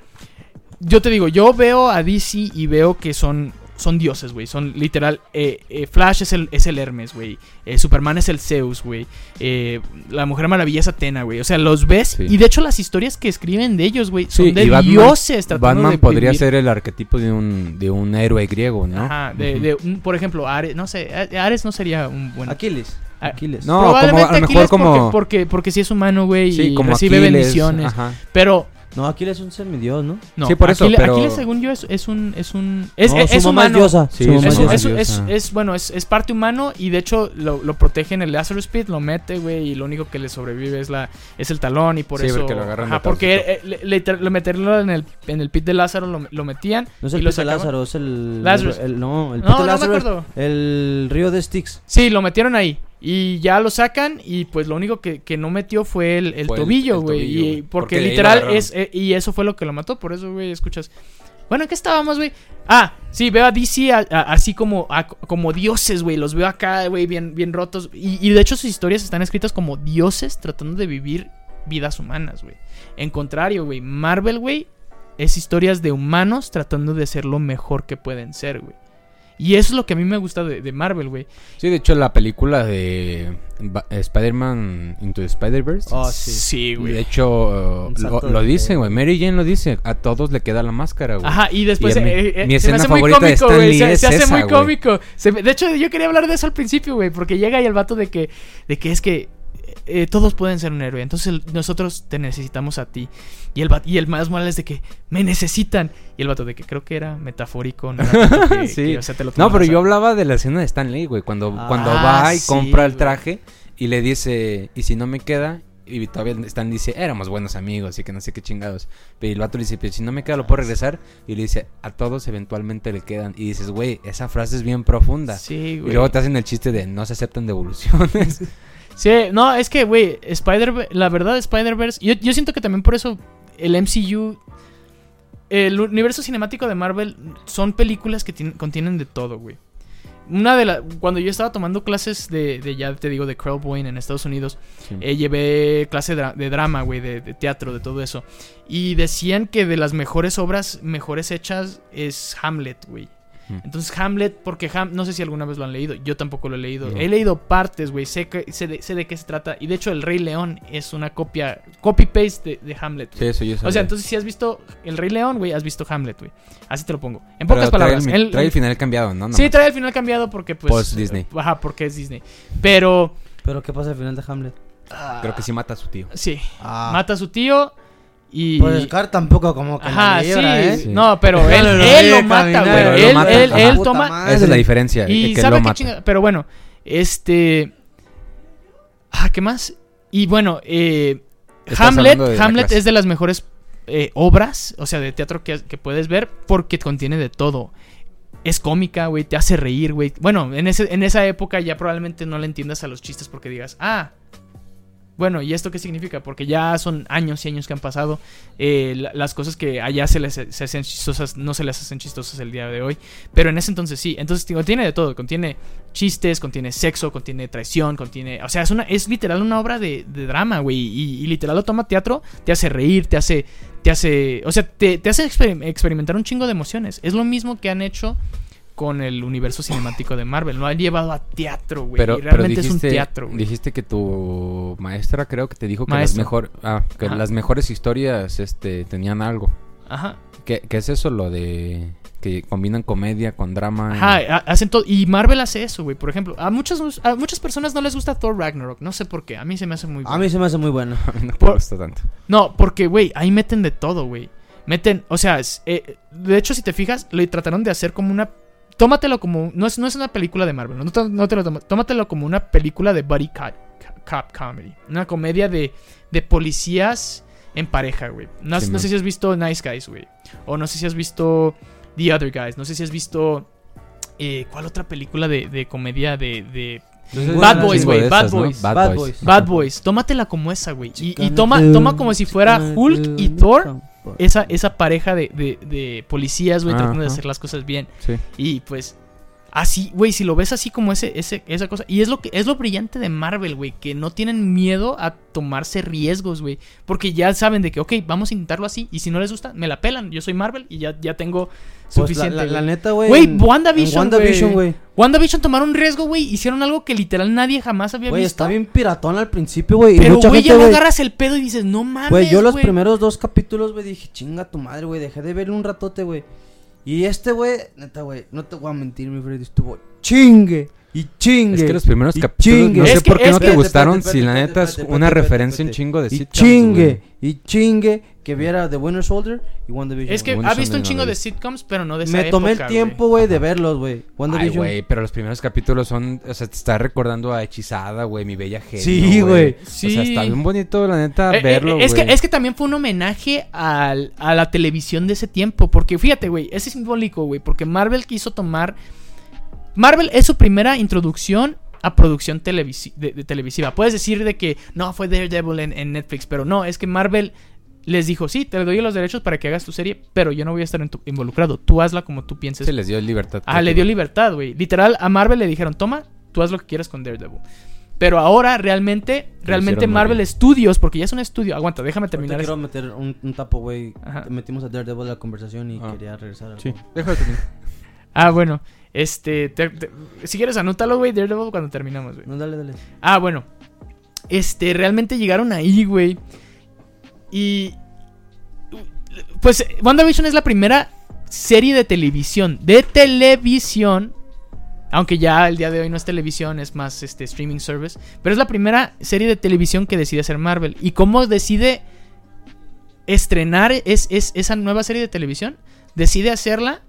yo te digo, yo veo a DC y veo que son, son dioses, güey. Son literal. eh, eh, Flash es el, es el Hermes, güey. Eh, Superman es el Zeus, güey. Eh, la Mujer Maravilla es Atena, güey. O sea, los ves. Sí. Y de hecho, las historias que escriben de ellos, güey, son Sí, de Batman- dioses tratando Batman de podría vivir. ser el arquetipo de un, de un héroe griego, ¿no? Ajá, de, un- por ejemplo, Ares, no sé, Ares no sería un buen... Aquiles. Ah, Aquiles. No, Probablemente como- a lo mejor Aquiles como- porque, porque, porque sí es humano, güey, Sí, y como recibe Aquiles, bendiciones. Ajá. Pero, No, Aquiles es un semidios, ¿no? no, Sí, por eso, Aquiles, pero- Aquiles, según yo, es, es un... Es, un, es, No, es- su es mamá es humano. diosa. Sí, su mamá su Es, diosa. es es- diosa. es- bueno, es, es parte humano y de hecho lo, lo protege en el Lazarus Pit, lo mete, güey, y lo único que le sobrevive es la es el talón y por Sí, eso... porque lo agarran de ajá, porque eh, le, le- le meterlo en el, en el pit de Lázaro lo, lo metían No es y el lo sacaban. Lázaro, es el. Lazarus. el- no, el No, Pete no me Lázaro es acuerdo. El río de Styx. Sí, lo metieron ahí. Y ya lo sacan y pues lo único que, que no metió fue el, el Fue tobillo, güey. porque, literal es... eh, y eso fue lo que lo mató. Por eso, güey, escuchas... Bueno, ¿en qué estábamos, güey? Ah, sí, veo a DC a- a- así como, a- como dioses, güey. Los veo acá, güey, bien, bien rotos. Y, y de hecho sus historias están escritas como dioses tratando de vivir vidas humanas, güey. En contrario, güey, Marvel, güey, es historias de humanos tratando de ser lo mejor que pueden ser, güey. Y eso es lo que a mí me gusta de, de Marvel, güey. Sí, de hecho, la película de Spider-Man Into the Spider-Verse. Oh, sí. Sí, güey. de hecho, lo, lo dice, güey. Mary Jane lo dice. A todos le queda la máscara, güey. Ajá, y después Y mí- eh, eh, mi se me hace muy favorita de cómico, güey. Se, es se hace esa, muy cómico. Se de hecho, yo quería hablar de eso al principio, güey, porque llega ahí el vato de que, de que es que eh, todos pueden ser un héroe, entonces el- nosotros te necesitamos a ti. Y el, y el más mal es de que me necesitan. Y el vato de que creo que era metafórico, no era tanto que- [laughs] Sí. que, o sea, te lo No, pero yo hablaba de la escena de Stan Lee, güey. Cuando, Ah, cuando va y sí, compra el güey. traje y le dice, y si no me queda, y todavía Stan dice, éramos buenos amigos y que no sé qué chingados. Pero el vato le dice, pero si no me queda, lo puedo regresar. Y le dice, a todos eventualmente le quedan. Y dices, güey, esa frase es bien profunda. Sí, y luego te hacen el chiste de no se aceptan devoluciones. [laughs] Sí, no, es que, güey, Spider la verdad, Spider-Verse. Yo, yo siento que también por eso el MCU. El universo cinemático de Marvel son películas que tien- contienen de todo, güey. Una de las. Cuando yo estaba tomando clases de, de ya te digo, de Boyne en Estados Unidos, Sí. eh, llevé clase de drama, güey, de, de teatro, de todo eso. Y decían que de las mejores obras, mejores hechas, es Hamlet, güey. Mm. Entonces Hamlet, porque Ham, no sé si alguna vez lo han leído, yo tampoco lo he leído. No. He leído partes, güey, sé, que- sé, de, sé de qué se trata. Y de hecho El Rey León es una copia, copy-paste de, de Hamlet. Sí, eso yo O sea, entonces si has visto El Rey León, güey, has visto Hamlet, güey. Así te lo pongo. En Pero pocas trae palabras. el, el- trae el final cambiado, ¿no? sí, trae el final cambiado porque pues... Post Disney. Ajá, porque es Disney. Pero... Pero ¿qué pasa al final de Hamlet? Creo que sí mata a su tío. Sí. Ah. Mata a su tío y... Pues Scar tampoco como que Ajá, la sí, ¿eh? Sí. No, pero él, lo él lo mata, güey. pero Él, mata, él, toma... madre. Esa es la diferencia. Y que sabe lo qué mata. chingada. Pero bueno, este. Ah, ¿qué más? Y bueno, eh, Hamlet, Hamlet es de las mejores eh, obras, o sea, de teatro que, que puedes ver, porque contiene de todo. Es cómica, güey, te hace reír, güey. Bueno, en, ese, en esa época ya probablemente no le entiendas a los chistes porque digas, ah, bueno, ¿y esto qué significa? Porque ya son años y años que han pasado. eh, la- las cosas que allá se les hacen chistosas no se les hacen chistosas el día de hoy. Pero en ese entonces sí. Entonces contiene de todo. Contiene chistes, contiene sexo, contiene traición, contiene... O sea, es, una, es literal una obra de, drama, güey. Y, y literal lo toma teatro, te hace reír, te hace... Te hace... O sea, te, hace exper- experimentar un chingo de emociones. Es lo mismo que han hecho con el universo cinemático de Marvel. Lo han llevado a teatro, güey. Pero, y pero realmente dijiste, es un teatro, güey. dijiste que tu maestra creo que te dijo que las mejor, ah, que Ajá. las mejores historias este tenían algo. Ajá. ¿Qué, qué es eso lo de que combinan comedia con drama? Ajá, ha- hacen todo. Y Marvel hace eso, güey. Por ejemplo, a muchas, a muchas personas no les gusta Thor Ragnarok. No sé por qué. A mí se me hace muy A mí se me hace muy bueno. [laughs] A mí no Por- me gusta tanto. No, porque, güey, ahí meten de todo, güey. Meten, o sea, es- eh, de hecho, si te fijas, lo trataron de hacer como una. Tómatelo como. No es, no es una película de Marvel, no, te- no te lo tomo- tómatelo como una película de Buddy Cop, cop Comedy. Una comedia de, de policías en pareja, güey. No, Sí, no sé si has visto Nice Guys, güey. O no sé si has visto The Other Guys. No sé si has visto. eh, ¿Cuál otra película de, de comedia de, de Bad Boys, güey, de Bad esas, ¿no? Boys. Bad, Bad Boys. Boys. Bad Boys? Tómatela como esa, güey. Y, y toma, toma como si fuera Hulk y Thor esa, esa pareja de, de, de policías, güey, tratando de hacer las cosas bien. Sí. Y pues, así, güey, si lo ves así como ese, ese, esa cosa. Y es lo que es lo brillante de Marvel, güey, que no tienen miedo a tomarse riesgos, güey. Porque ya saben de que, ok, vamos a intentarlo así. Y si no les gusta, me la pelan. Yo soy Marvel y ya, ya tengo Pues la, suficiente. la- la güey. neta, güey. Güey, WandaVision, WandaVision, güey. güey. WandaVision tomaron un riesgo, güey. Hicieron algo que literal nadie jamás había Güey, visto. está bien piratón al principio, güey. Pero, güey, ya güey. agarras el pedo y dices, no mames. Güey, yo los güey. primeros dos capítulos, güey, dije, chinga tu madre, güey. Dejé de verle un ratote, güey. Y este, güey, neta, güey, no te voy a mentir, mi Freddy, estuvo chingue y chingue. Es que los primeros capítulos chingue. no sé Es que- por qué no que- te gustaron Espérate, si la espérate, neta es una espérate, referencia un espérate. chingo de Y sitcoms, chingue, y chingue que viera The Winter Soldier y WandaVision. Es que güey. Ha visto un chingo de sitcoms, pero no de esa me tomé época, el tiempo, güey, de verlos, güey. Ay, WandaVision. güey, pero los primeros capítulos son, o sea, te está recordando a Hechizada, güey, mi bella genio, Sí, güey. Sí. O sea, está bien bonito, la neta, Eh, eh, verlo, es, que, güey. es que también fue un homenaje al- a la televisión de ese tiempo. Porque fíjate, güey, ese es simbólico, güey. Porque Marvel quiso tomar. Marvel es su primera introducción a producción televisi- de, de televisiva. Puedes decir de que no fue Daredevil en, en Netflix, pero no, es que Marvel les dijo: Sí, te doy los derechos para que hagas tu serie, pero yo no voy a estar en tu- involucrado. Tú hazla como tú pienses. Se les dio libertad. Ah, le dio libertad, güey. Literal, a Marvel le dijeron, toma, tú haz lo que quieras con Daredevil. Pero ahora realmente, realmente Marvel bien. Studios, porque ya es un estudio. Aguanta, déjame terminar. quiero esto. meter un, un tapo, güey. Metimos a Daredevil en la conversación y Ah. quería regresar al Sí, déjalo terminar. [laughs] Ah, bueno. Este, te- te- si quieres anótalo, güey, Daredevil cuando terminamos, güey. No, dale, dale. Ah, bueno. Este, realmente llegaron ahí, güey. Y. Pues WandaVision es la primera serie de televisión. De televisión. Aunque ya el día de hoy no es televisión, es más este streaming service. Pero es la primera serie de televisión que decide hacer Marvel. ¿Y cómo decide estrenar es, es- esa nueva serie de televisión? Decide hacerla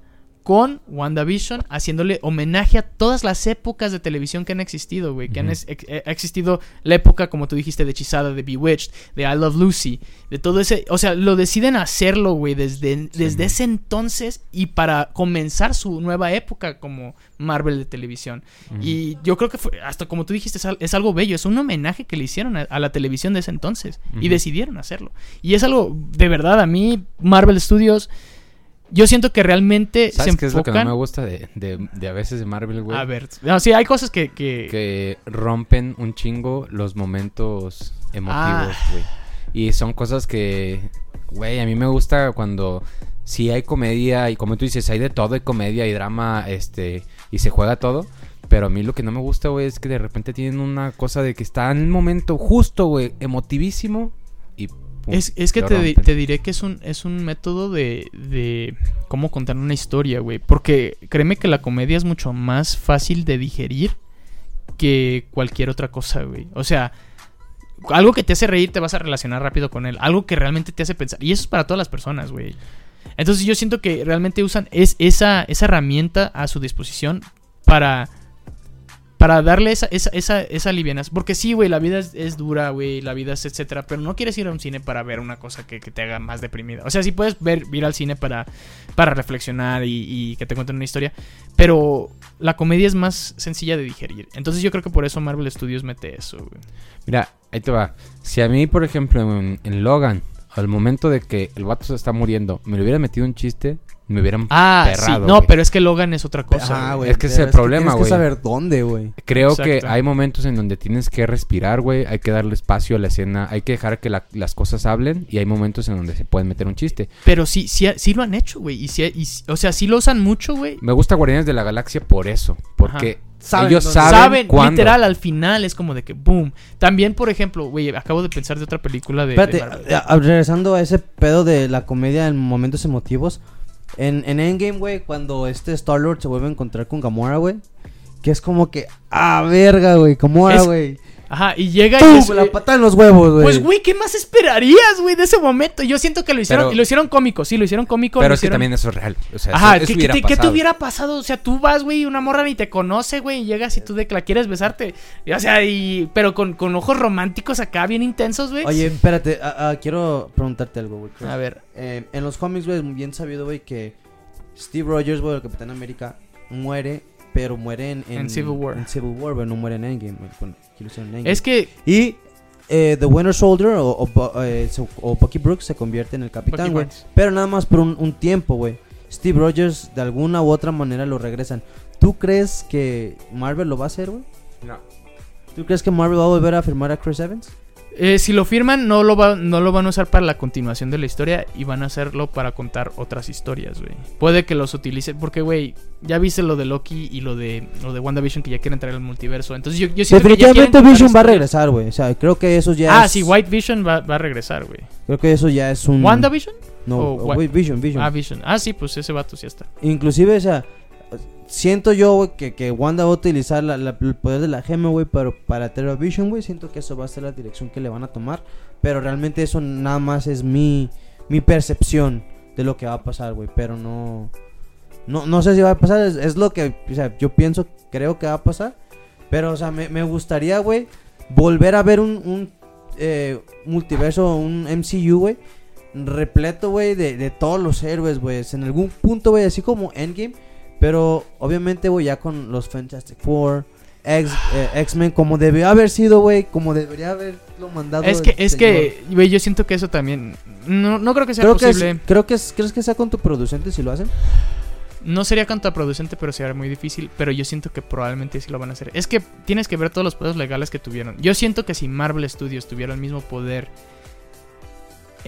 con WandaVision, haciéndole homenaje a todas las épocas de televisión que han existido, güey. Que han es- eh, ha existido la época, como tú dijiste, de Hechizada, de Bewitched, de I Love Lucy, de todo ese. O sea, lo deciden hacerlo, güey, desde, desde man. ese entonces y para comenzar su nueva época como Marvel de televisión. Y yo creo que fue, hasta como tú dijiste, es, al- es algo bello, es un homenaje que le hicieron a, a la televisión de ese entonces y decidieron hacerlo. Y es algo, de verdad, a mí, Marvel Studios, yo siento que realmente se ¿Sabes qué es lo que no me gusta de, de, de a veces de Marvel, güey? a ver, no, sí, hay cosas que... que- Que rompen un chingo los momentos emotivos, Ah. güey. Y son cosas que, güey, a mí me gusta cuando sí hay comedia y como tú dices, hay de todo, hay comedia y drama, este, y se juega todo. Pero a mí lo que no me gusta, güey, es que de repente tienen una cosa de que está en un momento justo, güey, emotivísimo Es, es que te, te diré que es un, es un método de, de cómo contar una historia, güey. Porque créeme que la comedia es mucho más fácil de digerir que cualquier otra cosa, güey. O sea, algo que te hace reír te vas a relacionar rápido con él. Algo que realmente te hace pensar. Y eso es para todas las personas, güey. Entonces yo siento que realmente usan es, esa, esa herramienta a su disposición para... Para darle esa, esa, esa, esa livianas. Porque sí, güey, la vida es, dura, güey, la vida es etcétera. Pero no quieres ir a un cine para ver una cosa que, que te haga más deprimida. O sea, sí puedes ver, ir al cine para, para reflexionar y, que te cuenten una historia. Pero la comedia es más sencilla de digerir. Entonces yo creo que por eso Marvel Studios mete eso, güey. Mira, ahí te va. Si a mí, por ejemplo, en, en Logan, al momento de que el vato se está muriendo, me le hubiera metido un chiste, me hubieran Ah, perrado, sí. No, pero es que Logan es otra cosa. Ajá, güey. es que es el problema, Tienes güey. que saber dónde, güey. Creo Exacto. que hay momentos en donde tienes que respirar, güey. Hay que darle espacio a la escena. Hay que dejar que la- las cosas hablen. Y hay momentos en donde se pueden meter un chiste. Pero sí, sí, sí lo han hecho, güey. Y sí, y o sea, sí lo usan mucho, güey. Me gusta Guardianes de la Galaxia por eso. Porque Saben ellos saben, Saben, cuándo. literal, al final es como de que boom. También, por ejemplo, güey, acabo de pensar de otra película de. de Espérate, Marvel. a- a- regresando a ese pedo de la comedia en momentos emotivos. En, en Endgame, güey, cuando este Star-Lord se vuelve a encontrar con Gamora, güey. Que es como que, ah, verga, güey, Gamora, güey. Ajá, y llega y ¡Pum! es- La eh, patada en los huevos, güey. Pues, güey, ¿qué más esperarías, güey, de ese momento? Yo siento que lo hicieron, Pero- lo hicieron cómico, sí, lo hicieron cómico. Pero es que también eso es real. O sea, Ajá, eso, eso ¿qué, qué te- qué te pasado. hubiera pasado? O sea, tú vas, güey, una morra ni te conoce, güey, y llegas y tú de que la quieres besarte. Y, o sea, y... Pero con, con ojos románticos acá, bien intensos, güey. Oye, espérate, ah, ah, quiero preguntarte algo, güey. A ver. Eh, en los cómics, güey, es bien sabido, güey, que Steve Rogers, güey, el Capitán América, muere, pero muere en, En Civil War. En Civil War, güey, no muere en Endgame. Bueno, aquí lo hicieron en Endgame. Es que... Y eh, The Winter Soldier o, o, eh, o Bucky Brooks se convierte en el capitán, güey. Pero nada más por un, un tiempo, güey. Steve Rogers de alguna u otra manera lo regresan. ¿Tú crees que Marvel lo va a hacer, güey? No. ¿Tú crees que Marvel va a volver a firmar a Chris Evans? Eh, si lo firman, no lo, va- no lo van a usar para la continuación de la historia y van a hacerlo para contar otras historias, güey. Puede que los utilicen, porque, güey, ya viste lo de Loki y lo de, lo de WandaVision que ya quieren traer al multiverso. Entonces yo, yo siento que ya Definitivamente Vision va a regresar, güey. O sea, creo que eso ya Ah, es... sí, White Vision va, va a regresar, güey. Creo que eso ya es un... ¿WandaVision? No, o o Vision, Vision. Ah, Vision. Ah, sí, pues ese vato sí está. Inclusive, o sea, siento yo, que, que Wanda va a utilizar el poder de la gema, güey, pero para Terra Vision, güey, siento que eso va a ser la dirección que le van a tomar. Pero realmente eso nada más es mi, mi percepción de lo que va a pasar, güey. Pero no, no... No sé si va a pasar, es, lo que, yo pienso, creo que va a pasar. Pero, o sea, me, me gustaría, güey, volver a ver un, un eh, multiverso, un MCU, güey, repleto, güey, de, de todos los héroes, güey. En algún punto, güey, así como Endgame. Pero obviamente, güey, ya con los Fantastic Four, eh, X-Men, como debió haber sido, güey, como debería haberlo mandado. Es que, es señor. que, güey, yo siento que eso también. No, no creo que sea Creo que, es- posible. creo que es, ¿Crees que sea contraproducente si lo hacen? No sería contraproducente, pero sería muy difícil. Pero yo siento que probablemente sí lo van a hacer. Es que tienes que ver todos los poderes legales que tuvieron. Yo siento que si Marvel Studios tuviera el mismo poder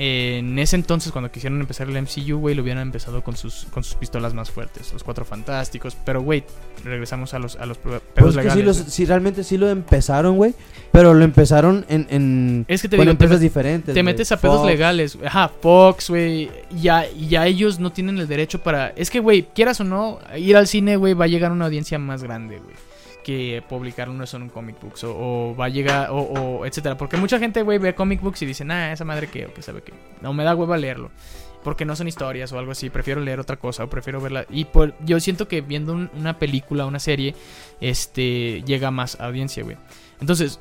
en ese entonces, cuando quisieron empezar el MCU, güey, lo hubieran empezado con sus, con sus pistolas más fuertes, los cuatro fantásticos. Pero, güey, regresamos a los, a los pedos Pues es que legales. sí, los- sí, realmente sí lo empezaron, güey. Pero lo empezaron en, en Es que te digo, empresas diferentes. te metes a pedos legales. Ajá, Fox, güey. Ya, ya ellos no tienen el derecho para. Es que, güey, quieras o no, ir al cine, güey, va a llegar a una audiencia más grande, güey. Que publicar uno en un comic books. O, o va a llegar, o, o etcétera. Porque mucha gente, güey, ve comic books y dice, nah, esa madre que, o que sabe que. No me da hueva leerlo. Porque no son historias o algo así. Prefiero leer otra cosa o prefiero verla. Y por, yo siento que viendo un- una película, una serie, este, llega más audiencia, güey. Entonces,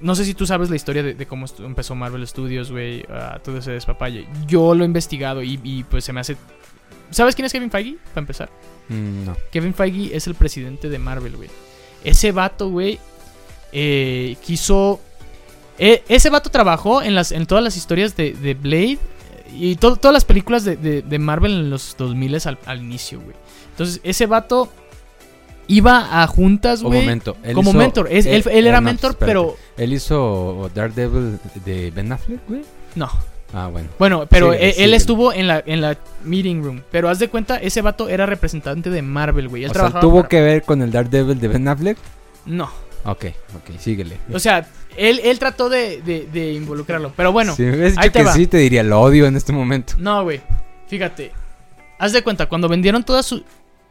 no sé si tú sabes la historia de, de cómo empezó Marvel Studios, güey, a todo ese despapalle. Yo lo he investigado y, y, pues se me hace... ¿Sabes quién es Kevin Feige? Para empezar. Mm, no. Kevin Feige es el presidente de Marvel, güey. Ese vato, güey, eh, quiso... eh, ese vato trabajó en, las, en todas las historias de, de Blade y to- todas las películas de, de- de Marvel en los 2000 al, al inicio, güey. Entonces, ese vato iba a juntas, Un güey. él Como hizo- mentor. Es- él, él era no, mentor, espérate. pero... Él hizo Daredevil de Ben Affleck, güey. No. Ah, bueno. Bueno, pero Síguele, él, estuvo en la, en la meeting room. Pero haz de cuenta, ese vato era representante de Marvel, güey. Él O sea, ¿tuvo para- que ver con el Daredevil de Ben Affleck? No. Ok, ok, síguele. O sea, él, él trató de, de- de involucrarlo. Pero bueno, si me hubieras ahí dicho te que va. sí, te diría lo odio en este momento. no, güey. Fíjate. Haz de cuenta, cuando vendieron todas su...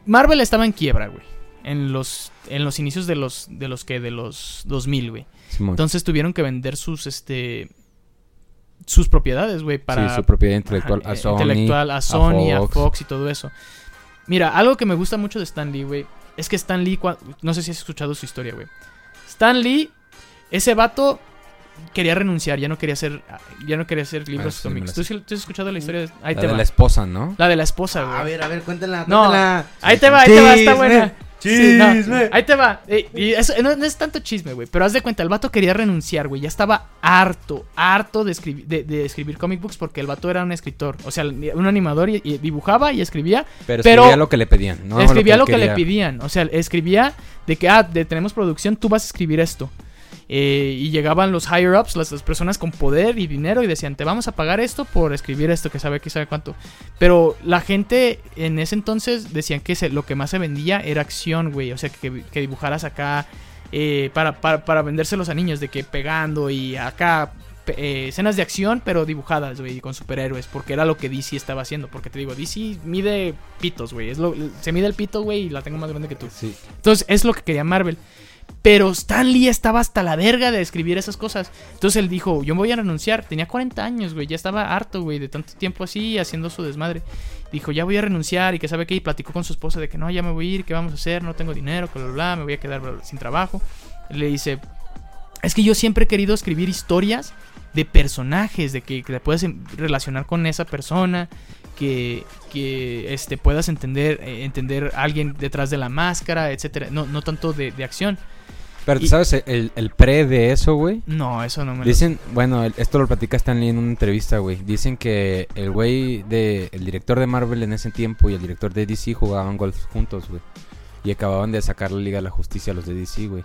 Marvel estaba en quiebra, güey. En los, en los inicios de los, de los que, de los 2000, güey. Entonces tuvieron que vender sus, este... Sus propiedades, güey, para... sí, su propiedad intelectual Ajá, a Sony. intelectual a Sony, a Fox. Fox. y todo eso. Mira, algo que me gusta mucho de Stan Lee, güey, es que Stan Lee, no sé si has escuchado su historia, güey. Stan Lee, ese vato quería renunciar, ya no quería hacer, ya no quería hacer libros Ah, sí, cómics. ¿Tú, has escuchado la historia? De... Ahí La te de va. la esposa, ¿no? La de la esposa, güey. A ver, a ver, cuéntenla, No, cuéntenla. Ahí te va, ahí te va, está Chisme. ahí te va. Eh, y eso, no, no es tanto chisme, güey. Pero haz de cuenta, el vato quería renunciar, güey. Ya estaba harto, harto de, escribir de, de escribir comic books porque el vato era un escritor. O sea, un animador y, y dibujaba y escribía. Pero Pero- escribía lo que le pedían, ¿no? escribía lo que, le pedían. O sea, escribía de que, ah, de, tenemos producción, tú vas a escribir esto. Eh, y llegaban los higher ups, las, las personas con poder y dinero, y decían, te vamos a pagar esto por escribir esto, que sabe que sabe cuánto. Pero la gente en ese entonces decían que se- lo que más se vendía era acción, güey. O sea, que, que dibujaras acá eh, para, para, para vendérselos a niños, de que pegando y acá eh, escenas de acción, pero dibujadas, güey, con superhéroes, porque era lo que DC estaba haciendo. Porque te digo, DC mide pitos, güey. Se mide el pito, güey, y la tengo más grande que tú. Sí. Entonces, es lo que quería Marvel. Pero Stan Lee estaba hasta la verga de escribir esas cosas. Entonces él dijo, yo me voy a renunciar. Tenía 40 años, güey. Ya estaba harto, güey, de tanto tiempo así haciendo su desmadre. Dijo, ya voy a renunciar y que sabe qué. Y platicó con su esposa de que no, ya me voy a ir, ¿qué vamos a hacer? No tengo dinero, bla, bla, bla, me voy a quedar sin trabajo. Le dice, es que yo siempre he querido escribir historias de personajes, de que, te puedas relacionar con esa persona, que, que este, puedas entender, eh, entender a alguien detrás de la máscara, etcétera. No, no tanto de acción. Pero Y- sabes, el, el pre de eso, güey. No, eso no me lo Dicen, bueno, el- esto lo platica Stan Lee en una entrevista, güey. Dicen que el güey de, el director de Marvel en ese tiempo y el director de DC jugaban golf juntos, güey. Y acababan de sacar la Liga de la Justicia a los de DC, güey.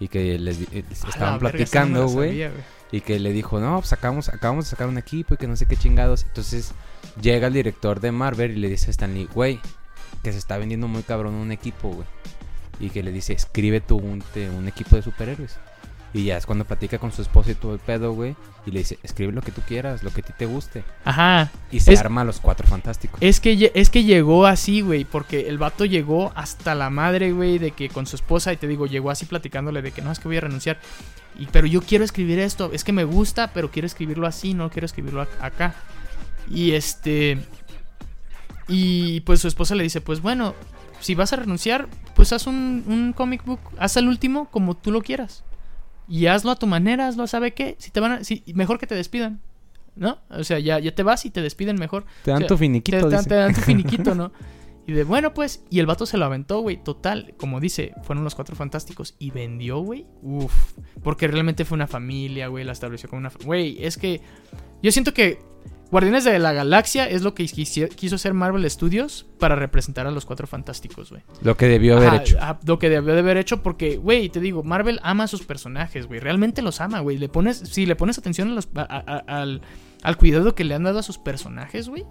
Y que les, eh, estaban verga, platicando, la güey. Y que le dijo, no, pues acabamos, acabamos de sacar un equipo y que no sé qué chingados. Entonces llega el director de Marvel y le dice a Stan Lee, güey, que se está vendiendo muy cabrón un equipo, güey. Y que le dice, escribe tú un, te- un equipo de superhéroes. Y ya es cuando platica con su esposa y todo el pedo, güey. Y le dice, escribe lo que tú quieras, lo que a ti te guste. Ajá. Y se Es- arma los cuatro fantásticos. Es que, es que llegó así, güey, porque el vato llegó hasta la madre, güey, de que con su esposa, y te digo, llegó así platicándole de que no, es que voy a renunciar. Y, pero yo quiero escribir esto, es que me gusta, pero quiero escribirlo así, no quiero escribirlo ac- acá. Y este... Y pues su esposa le dice, pues bueno, si vas a renunciar, pues haz un, un comic book, haz el último como tú lo quieras. Y hazlo a tu manera, hazlo, ¿sabe qué? Si te van a, si, mejor que te despidan, ¿no? O sea, ya, ya te vas y te despiden mejor. Te dan o sea, tu finiquito, te, te- dice. te dan tu [laughs] finiquito, ¿no? Y de bueno, pues, y el vato se lo aventó, güey. Total, como dice, fueron los cuatro fantásticos. Y vendió, güey. Uf. Porque realmente fue una familia, güey. La estableció como una. Güey, es que. Yo siento que Guardianes de la Galaxia es lo que quiso hacer Marvel Studios para representar a los cuatro fantásticos, güey. Lo que debió haber Ajá, hecho. ajá, lo que debió de haber hecho porque, güey, te digo, Marvel ama a sus personajes, güey. Realmente los ama, güey. Le pones, si le pones atención a los- a- a- al, al cuidado que le han dado a sus personajes, güey.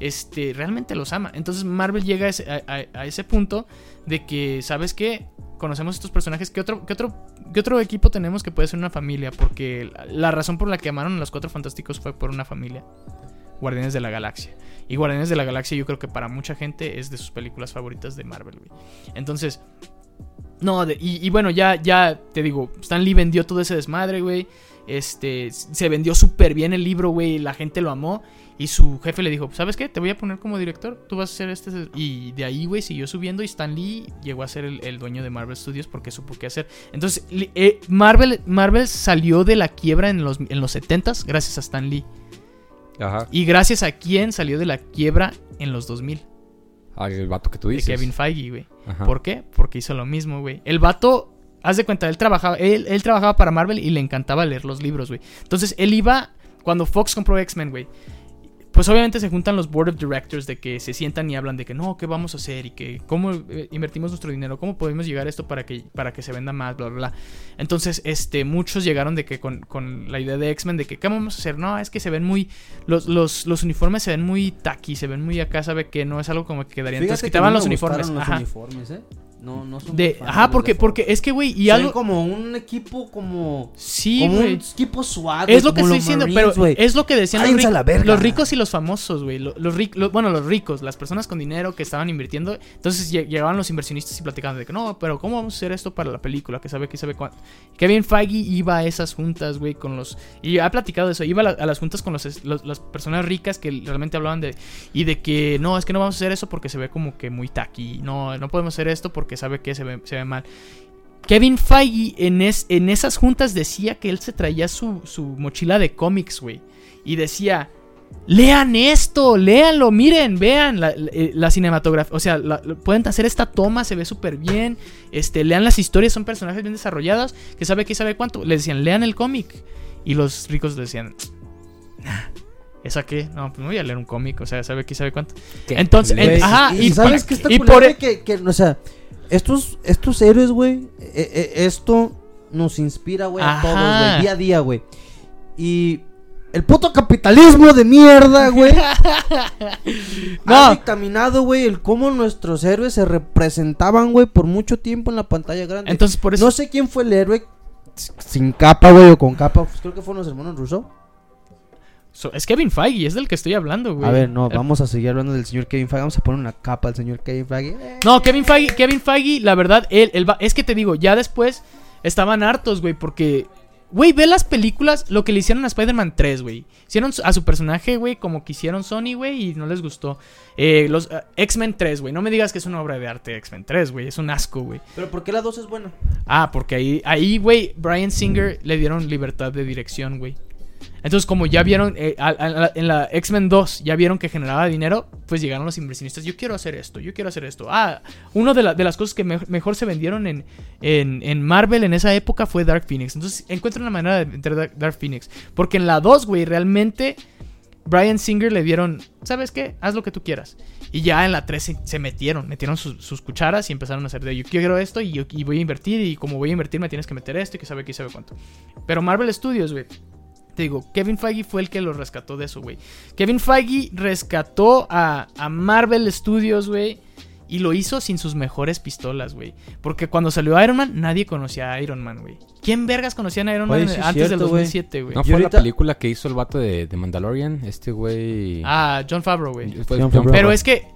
Este, realmente los ama. Entonces Marvel llega a ese, punto de que, ¿sabes qué? Conocemos estos personajes. ¿Qué otro, otro, ¿Qué otro equipo tenemos que puede ser una familia? Porque la, razón por la que amaron a los cuatro fantásticos fue por una familia. Guardianes de la Galaxia. Y Guardianes de la Galaxia yo creo que para mucha gente es de sus películas favoritas de Marvel. Entonces, no, de- y, y bueno, ya, ya te digo, Stan Lee vendió todo ese desmadre, güey. Este, se vendió súper bien el libro, güey. La gente lo amó. Y su jefe le dijo, ¿sabes qué? Te voy a poner como director. Tú vas a ser este. Y de ahí, güey, siguió subiendo. Y Stan Lee llegó a ser el, el dueño de Marvel Studios porque supo qué hacer. Entonces, eh, Marvel, Marvel salió de la quiebra en los, en los 70s gracias a Stan Lee. Ajá. Y gracias a quién salió de la quiebra en los 2000. Ah, el vato que tú De dices. Kevin Feige, güey. ¿Por qué? Porque hizo lo mismo, güey. El vato, haz de cuenta, él trabajaba, él, él trabajaba para Marvel y le encantaba leer los libros, güey. Entonces él iba, cuando Fox compró X-Men, güey. Pues obviamente se juntan los board of directors de que se sientan y hablan de que no, ¿qué vamos a hacer? Y que cómo eh, invertimos nuestro dinero, cómo podemos llegar a esto para que, para que se venda más, bla, bla, bla. Entonces, este, muchos llegaron de que con, con la idea de X-Men, de que, ¿qué vamos a hacer? No, es que se ven muy, los, los, los uniformes se ven muy tacky, se ven muy acá, ¿sabe que No es algo como que quedaría. Entonces Fíjate que quitaban no los me uniformes. Ajá. Uniformes, ¿eh? No, no son De, ajá, los porque, de porque es que, güey, y algo. como un equipo como... Sí, como güey. un equipo suave. Es lo que estoy diciendo, pero es lo que decían los, la verga. los ricos y los famosos, güey. Lo- Los, ric- lo- bueno, los ricos, las personas con dinero que estaban invirtiendo. Entonces lle- llegaban los inversionistas y platicaban de que no, pero ¿cómo vamos a hacer esto para la película? Que sabe que sabe cuánto. Kevin Feige iba a esas juntas, güey, con los. Y ha platicado de eso. Iba a, la- a las juntas con los, los- las personas ricas que realmente hablaban de. Y de que no, es que no vamos a hacer eso porque se ve como que muy tacky. No, no podemos hacer esto porque sabe que se ve, se ve mal. Kevin Feige en, es- en esas juntas decía que él se traía su, su mochila de cómics, güey. Y decía, Lean esto, léanlo, miren, vean la, la- eh, la cinematografía, o sea, la- pueden hacer esta toma, se ve súper bien, este, lean las historias, son personajes bien desarrollados, que sabe qué sabe cuánto, le decían, lean el cómic, y los ricos decían, "Nah, ¿esa qué? No, pues no voy a leer un cómic, o sea, sabe qué sabe cuánto. ¿Qué? Entonces, en- ajá, y, sabes por- que está y por- que, que, o sea, estos, estos héroes, güey, eh, eh, esto nos inspira, güey, a todos, güey, día a día, güey. Y el puto capitalismo de mierda, güey, [laughs] No. ha dictaminado, güey, el cómo nuestros héroes se representaban, güey, por mucho tiempo en la pantalla grande. Entonces, por eso... no sé quién fue el héroe sin capa, güey, o con capa, pues creo que fueron los hermanos Russo. So- es Kevin Feige, es del que estoy hablando, güey. A ver, no, El- vamos a seguir hablando del señor Kevin Feige, vamos a poner una capa al señor Kevin Feige. Eh. No, Kevin Feige, Kevin Feige, la verdad, él, él va- es que te digo, ya después estaban hartos, güey, porque, güey, ve las películas, lo que le hicieron a Spider-Man 3, güey. Hicieron a su personaje, güey, como quisieron Sony, güey, y no les gustó. Eh, los eh, X-Men 3, güey, no me digas que es una obra de arte X-Men 3, güey, es un asco, güey. Pero ¿por qué la 2 es buena? Ah, porque ahí, ahí, güey, Brian Singer le dieron libertad de dirección, güey. Entonces, como ya vieron eh, en la X-Men 2, ya vieron que generaba dinero, pues llegaron los inversionistas. Yo quiero hacer esto, yo quiero hacer esto. Ah, una de, la- las cosas que me- mejor se vendieron en, Marvel en esa época fue Dark Phoenix. Entonces, encuentran una manera de vender Dark, Phoenix. Porque en la 2, güey, realmente Brian Singer le dieron, ¿sabes qué? Haz lo que tú quieras. Y ya en la 3 se, metieron, metieron sus, cucharas y empezaron a hacer de yo quiero esto y, voy a invertir y como voy a invertir me tienes que meter esto y que sabe qué sabe cuánto. Pero Marvel Studios, güey. Te digo, Kevin Feige fue el que lo rescató de eso, güey. Kevin Feige rescató a, a Marvel Studios, güey. Y lo hizo sin sus mejores pistolas, güey. Porque cuando salió Iron Man, nadie conocía a Iron Man, güey. ¿Quién vergas conocía a Iron Man Oye, sí es antes cierto, del güey. 2007, güey? ¿No fue ahorita- la película que hizo el vato de, de Mandalorian? Este güey... Ah, John Favreau, güey. Favreau. Pero es que,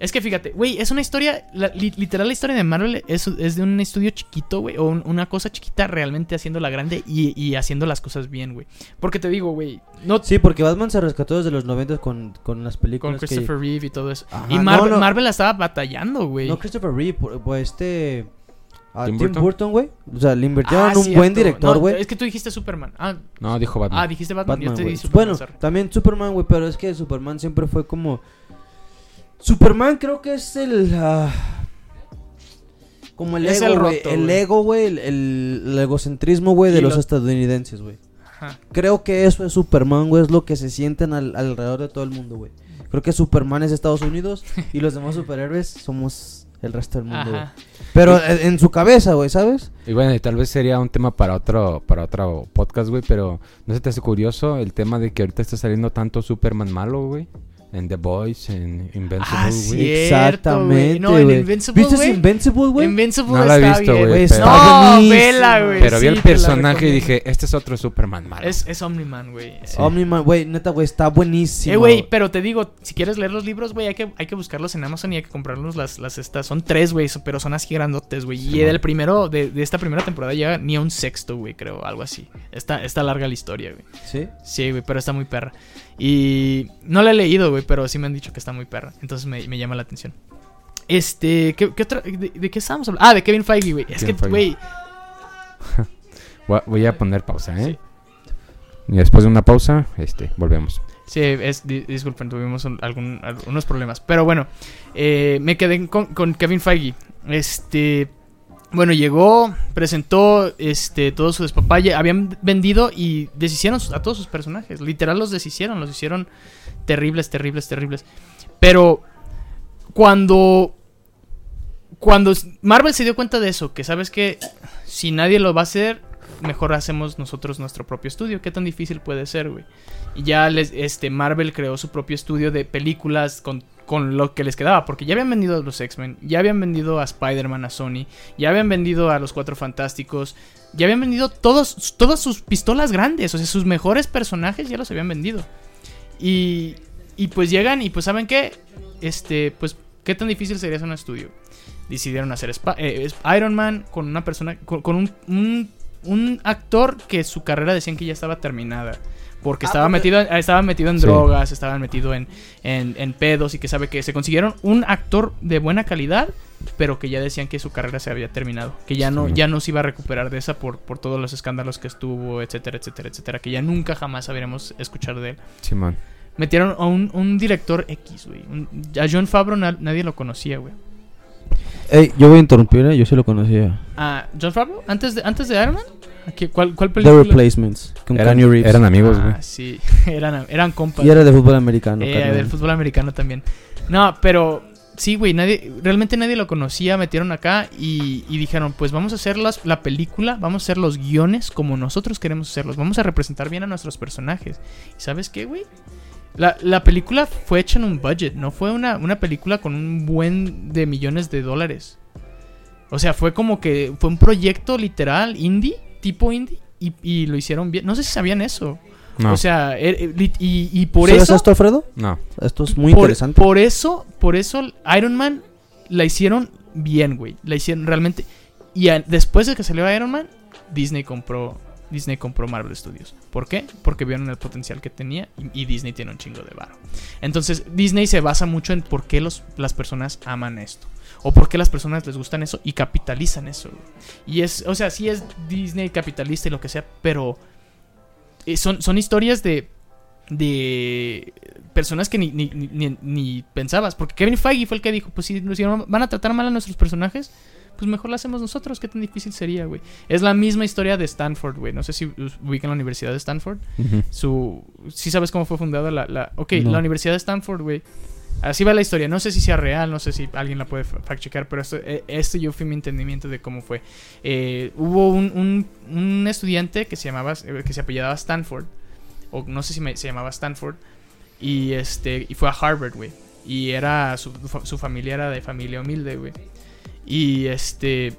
es que fíjate, güey, es una historia, la- li- literal la historia de Marvel es, es de un estudio chiquito, güey, o un- una cosa chiquita realmente haciéndola grande y, y haciendo las cosas bien, güey. Porque te digo, güey, no Sí, porque Batman se rescató desde los 90 con, con las con películas que... Christopher Reeve y todo eso. Ajá, y Marvel, no. Marvel la estaba batallando, güey. No, Christopher Reeve, por este... a Tim Tim Burton. Güey. O sea, le invirtieron Ah, un cierto. buen director, No, güey. es que tú dijiste Superman. Ah, No, dijo Batman. ah dijiste Batman. Batman, yo te di Superman, Bueno, sorry. también Superman, güey, pero es que Superman siempre fue como... Superman creo que es el... ah, Como el Es ego, el güey. El ego, güey. El, el- el egocentrismo, güey, de los lo- estadounidenses, güey. Ajá. Creo que eso es Superman, güey. Es lo que se sienten al- alrededor de todo el mundo, güey. Creo que Superman es Estados Unidos y los demás superhéroes somos el resto del mundo, güey. Pero en su cabeza, güey, ¿sabes? Y bueno, y tal vez sería un tema para otro para otro podcast, güey, pero ¿no se te hace curioso el tema de que ahorita está saliendo tanto Superman malo, güey? En The Boys, en Invincible, Ah, güey. Exactamente, güey. No, en güey. Invincible, ¿Viste güey? Invincible, güey? Invincible No la he visto, bien. güey, Está No, buenísimo. vela, güey. Pero vi el personaje y dije, este es otro Superman malo. Es, es Omni-Man, güey. Sí. Omni-Man, güey, neta, güey, está buenísimo. Eh, güey, pero te digo, si quieres leer los libros, güey, hay que, hay que buscarlos en Amazon y hay que comprarlos las, las estas. Son tres, güey, pero son así grandotes, güey. Sí, y del primero, de, de esta primera temporada llega ni a un sexto, güey, creo, algo así. Está, está larga la historia, güey. ¿Sí? Sí, güey, pero está muy perra. Y no la he leído, güey, pero sí me han dicho que está muy perra. Entonces me, me llama la atención. Este, ¿qué, qué otra? De, de qué estábamos hablando? Ah, de Kevin Feige, güey. Es Kevin que, güey, [laughs] Voy a- poner pausa, ¿eh? Y después de una pausa, este, volvemos. Sí, es, di- disculpen, tuvimos un- algún, algunos problemas. Pero bueno, eh, me quedé con, con Kevin Feige. Este. Bueno, llegó, presentó este todo su despapalle. Habían vendido y deshicieron a todos sus personajes. Literal los deshicieron, los hicieron terribles, terribles, terribles. Pero cuando. Cuando Marvel se dio cuenta de eso, que sabes que si nadie lo va a hacer, mejor hacemos nosotros nuestro propio estudio. ¿Qué tan difícil puede ser, güey? Y ya les, este, Marvel creó su propio estudio de películas con, con lo que les quedaba. Porque ya habían vendido a los X-Men, ya habían vendido a Spider-Man a Sony, ya habían vendido a los Cuatro Fantásticos, ya habían vendido todos, todas sus pistolas grandes. O sea, sus mejores personajes ya los habían vendido. Y, y pues llegan y pues saben qué, este, pues, ¿qué tan difícil sería hacer un estudio? Decidieron hacer eh, Iron Man con una persona, con, un, un actor que su carrera decían que ya estaba terminada. Porque Ah, estaba, porque- metido, en- estaba metido en Sí. drogas, estaba metido en, en, en pedos y que sabe que se consiguieron un actor de buena calidad, pero que ya decían que su carrera se había terminado. Que ya no, Sí. ya no se iba a recuperar de esa por, por todos los escándalos que estuvo, etcétera, etcétera, etcétera. Que ya nunca jamás sabremos escuchar de él. Simón. Metieron a un, un director X, güey. A John Favreau na- nadie lo conocía, güey. Ey, yo voy a interrumpir, ¿eh? yo sí lo conocía. ¿A John Favreau? ¿Antes de, antes de Iron Man? ¿A qué- ¿Cuál, cuál The película? Replacements. Con Eran, Reeves. eran amigos, güey. Ah, sí. [laughs] eran, eran compas. Y era de fútbol americano. Eh, del fútbol americano también. No, pero sí, güey, nadie, realmente nadie lo conocía, metieron acá y, y dijeron, pues vamos a hacer las- la película, vamos a hacer los guiones como nosotros queremos hacerlos, vamos a representar bien a nuestros personajes. ¿Y sabes qué, güey? La, la película fue hecha en un budget, no fue una, una película con un buen de millones de dólares. O sea, fue como que fue un proyecto literal, indie, tipo indie, y, y lo hicieron bien. No sé si sabían eso. No, O sea, er- er- y, y por ¿Sabes eso... esto, Alfredo? no. Esto es muy por, interesante. Por eso, por eso Iron Man la hicieron bien, güey. La hicieron realmente. Y a- después de que salió Iron Man, Disney compró Disney compró Marvel Studios. ¿Por qué? Porque vieron el potencial que tenía y, Disney tiene un chingo de varo. Entonces, Disney se basa mucho en por qué las personas aman esto. O por qué las personas les gustan eso y capitalizan eso. Y es, o sea, sí es Disney capitalista y lo que sea, pero eh, son, son historias de, de personas que ni, ni, pensabas. Porque Kevin Feige fue el que dijo, pues si van a tratar mal a nuestros personajes, pues mejor lo hacemos nosotros. ¿Qué tan difícil sería, güey? Es la misma historia de Stanford, güey. No sé si ubican la Universidad de Stanford. Su... ¿Sí sabes cómo fue fundada la... la... Ok, No. la Universidad de Stanford, güey. Así va la historia. No sé si sea real, no sé si alguien la puede fa- fact-checar, pero esto, eh, este yo fui mi entendimiento de cómo fue. Eh, hubo un, un- un estudiante que se llamaba, eh, que se apellidaba Stanford, o no sé si me- se llamaba Stanford, y este, y fue a Harvard, güey. Y era, su, su familia era de familia humilde, güey. Y este,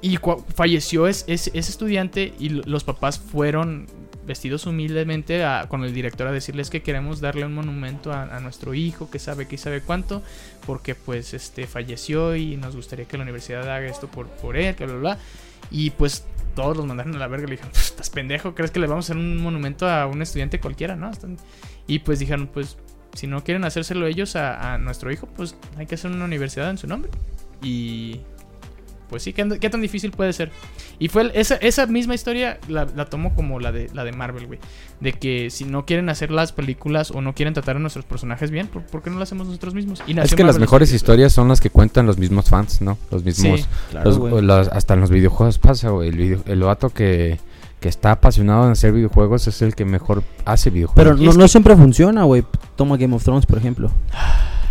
y falleció es- es- ese estudiante y lo- los papás fueron vestidos humildemente con el director a decirles que queremos darle un monumento a, nuestro hijo que sabe que sabe cuánto porque pues este falleció y nos gustaría que la universidad haga esto por, por él, que bla, bla. Y pues todos los mandaron a la verga. Le dijeron, "Pues, ¿estás pendejo? ¿Crees que le vamos a hacer un monumento a un estudiante cualquiera? ¿No? Y pues dijeron, pues si no quieren hacérselo ellos a, a nuestro hijo, pues hay que hacer una universidad en su nombre. Y pues sí, ¿qué, qué tan difícil puede ser? Y fue el- esa, esa misma historia la, la tomo como la de, la de Marvel, güey. De que si no quieren hacer las películas o no quieren tratar a nuestros personajes bien, ¿por, por qué no lo hacemos nosotros mismos? Y Es que las mejores historias son las que cuentan los mismos fans, ¿no? Los mismos. Sí, Claro, los- hasta en los videojuegos pasa, güey. El, video- el vato que, que está apasionado en hacer videojuegos es el que mejor hace videojuegos. Pero no, no que- siempre funciona, güey. Toma Game of Thrones, por ejemplo. [sighs]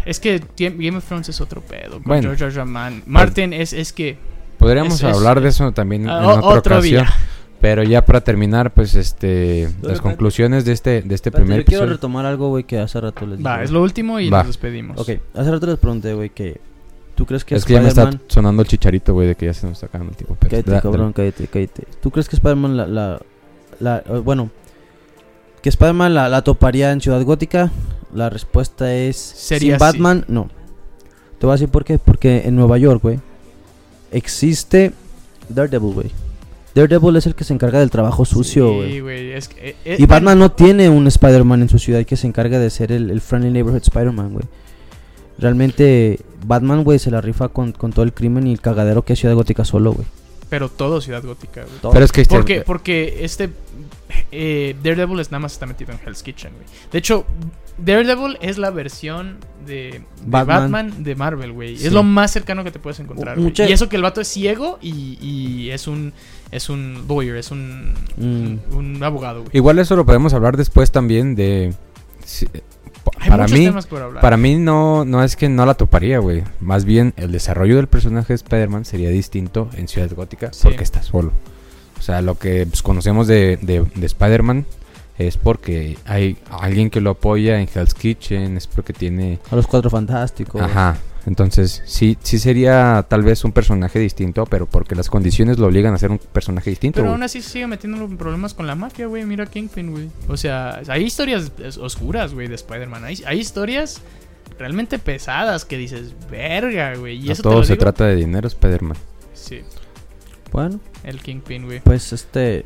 Es que Game of Thrones es otro pedo. Con Bueno. George R. R. Martin. Martin es, es que. Podríamos es- es- hablar de eso también ah, en o- otra otro ocasión. día. [laughs] Pero ya para terminar, pues este las conclusiones de este de este primer yo quiero episodio. retomar algo, güey, que hace rato les dije. Va, es lo último y Va. nos despedimos. Ok, hace rato les pregunté, güey, que... ¿Tú crees que Es que ya me está Spider-Man... sonando el chicharito, güey, de que ya se nos está acabando el tiempo. pero Cállate, da- cabrón, cállate, cállate. ¿Tú crees que Spider-Man la, la, la- eh, Bueno, que Spider-Man la, la toparía en Ciudad Gótica? La respuesta es... Sería sin sí. Batman, no. Te voy a decir por qué. Porque en Nueva York, güey, existe Daredevil, güey. Daredevil es el que se encarga del trabajo sucio, Sí, güey. güey. Es que, eh, eh, Y Batman no tiene un Spider-Man en su ciudad que se encarga de ser el, el Friendly Neighborhood Spider-Man, güey. Realmente, Batman, güey, se la rifa con, con todo el crimen y el cagadero que es Ciudad Gótica solo, güey. Pero todo Ciudad Gótica, güey. Pero es que este- Porque, porque este eh, Daredevil es nada más está metido en Hell's Kitchen, güey. De hecho, Daredevil es la versión de de Batman. Batman, de Marvel, güey. Sí. Es lo más cercano que te puedes encontrar. güey. Mucha- Y eso que el vato es ciego y, y es un es un lawyer, es un, Mm. un, un abogado, güey. Igual eso lo podemos hablar después también de si- Hay para muchos mí temas por hablar. para mí no no es que no la toparía, güey. Más bien el desarrollo del personaje de Spider-Man sería distinto en Ciudad Gótica Sí. porque está solo. O sea, lo que pues, conocemos de, de, de Spider-Man es porque hay alguien que lo apoya en Hell's Kitchen, es porque tiene A los cuatro fantásticos. Ajá. Entonces, sí, sí sería tal vez un personaje distinto, pero porque las condiciones lo obligan a ser un personaje distinto. Pero aún así se sigue metiendo en problemas con la mafia, güey. Mira Kingpin, güey. O sea, hay historias oscuras, güey, de Spider-Man. Hay, hay historias realmente pesadas que dices, verga, güey. Y No eso te todo lo se digo- trata de dinero, Spider-Man. Sí, Bueno, el Kingpin, güey. pues este.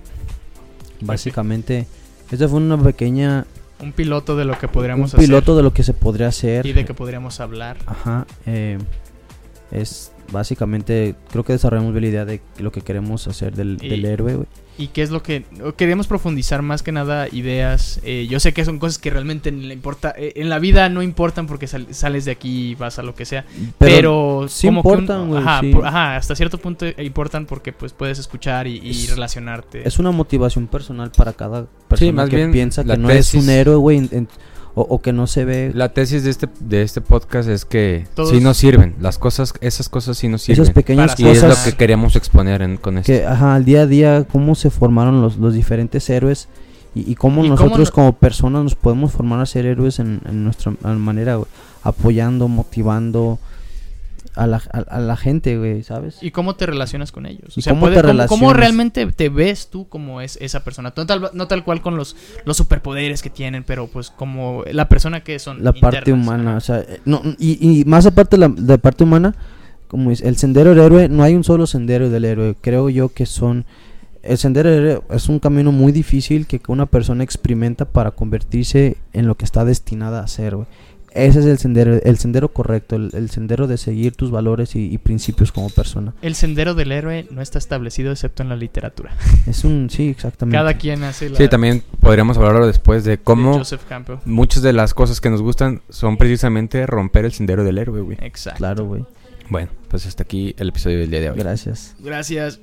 Básicamente, esta fue una pequeña. Un piloto de lo que podríamos un piloto de lo que se podría hacer hacer. y de que podríamos hablar. Ajá. eh, es básicamente, creo que desarrollamos bien la idea de lo que queremos hacer del, Y- del héroe, güey. ¿Y qué es lo que queremos profundizar más que nada ideas? eh, yo sé que son cosas que realmente en la, importa, eh, en la vida no importan porque sal- sales de aquí y vas a lo que sea. Pero, sí como que un- importan, güey, ajá, sí. por- ajá, hasta cierto punto importan porque pues puedes escuchar y, y Es- relacionarte. Es una motivación personal para cada persona más que bien piensa que no es un héroe, güey, en- en- o, o que no se ve La tesis de este, de este podcast es que Todos- sí nos sirven. Las cosas, esas cosas sí nos sirven. esas pequeñas Para y es lo cosas que queríamos exponer en- con esto. que, ajá, al día a día, cómo se formaron los, los diferentes héroes y, y cómo Y cómo nosotros no- como personas nos podemos formar a ser héroes en, en nuestra manera, apoyando, motivando a la, a, a la gente, güey, ¿sabes? ¿Y cómo te relacionas con ellos? ¿Y O sea, cómo puede- te cómo, realmente te ves tú como es esa persona? No tal, no tal cual con los, los superpoderes que tienen, pero pues como la persona que son. la parte humana, o sea, eh, no, y, y más aparte de la, la parte humana, como es el sendero del héroe, no hay un solo sendero del héroe, creo yo que son, el sendero del héroe es un camino muy difícil que una persona experimenta para convertirse en lo que está destinada a ser, güey. Ese es el sendero, el sendero correcto, el, el sendero de seguir tus valores y, y principios como persona. El sendero del héroe no está establecido excepto en la literatura. [laughs] Es un, sí, exactamente. Cada quien hace la. Sí, también podríamos hablarlo después de de cómo Campbell. muchas de las cosas que nos gustan son precisamente romper el sendero del héroe, güey. Exacto. Claro, güey. Bueno, pues hasta aquí el episodio del día de hoy. Gracias. Gracias.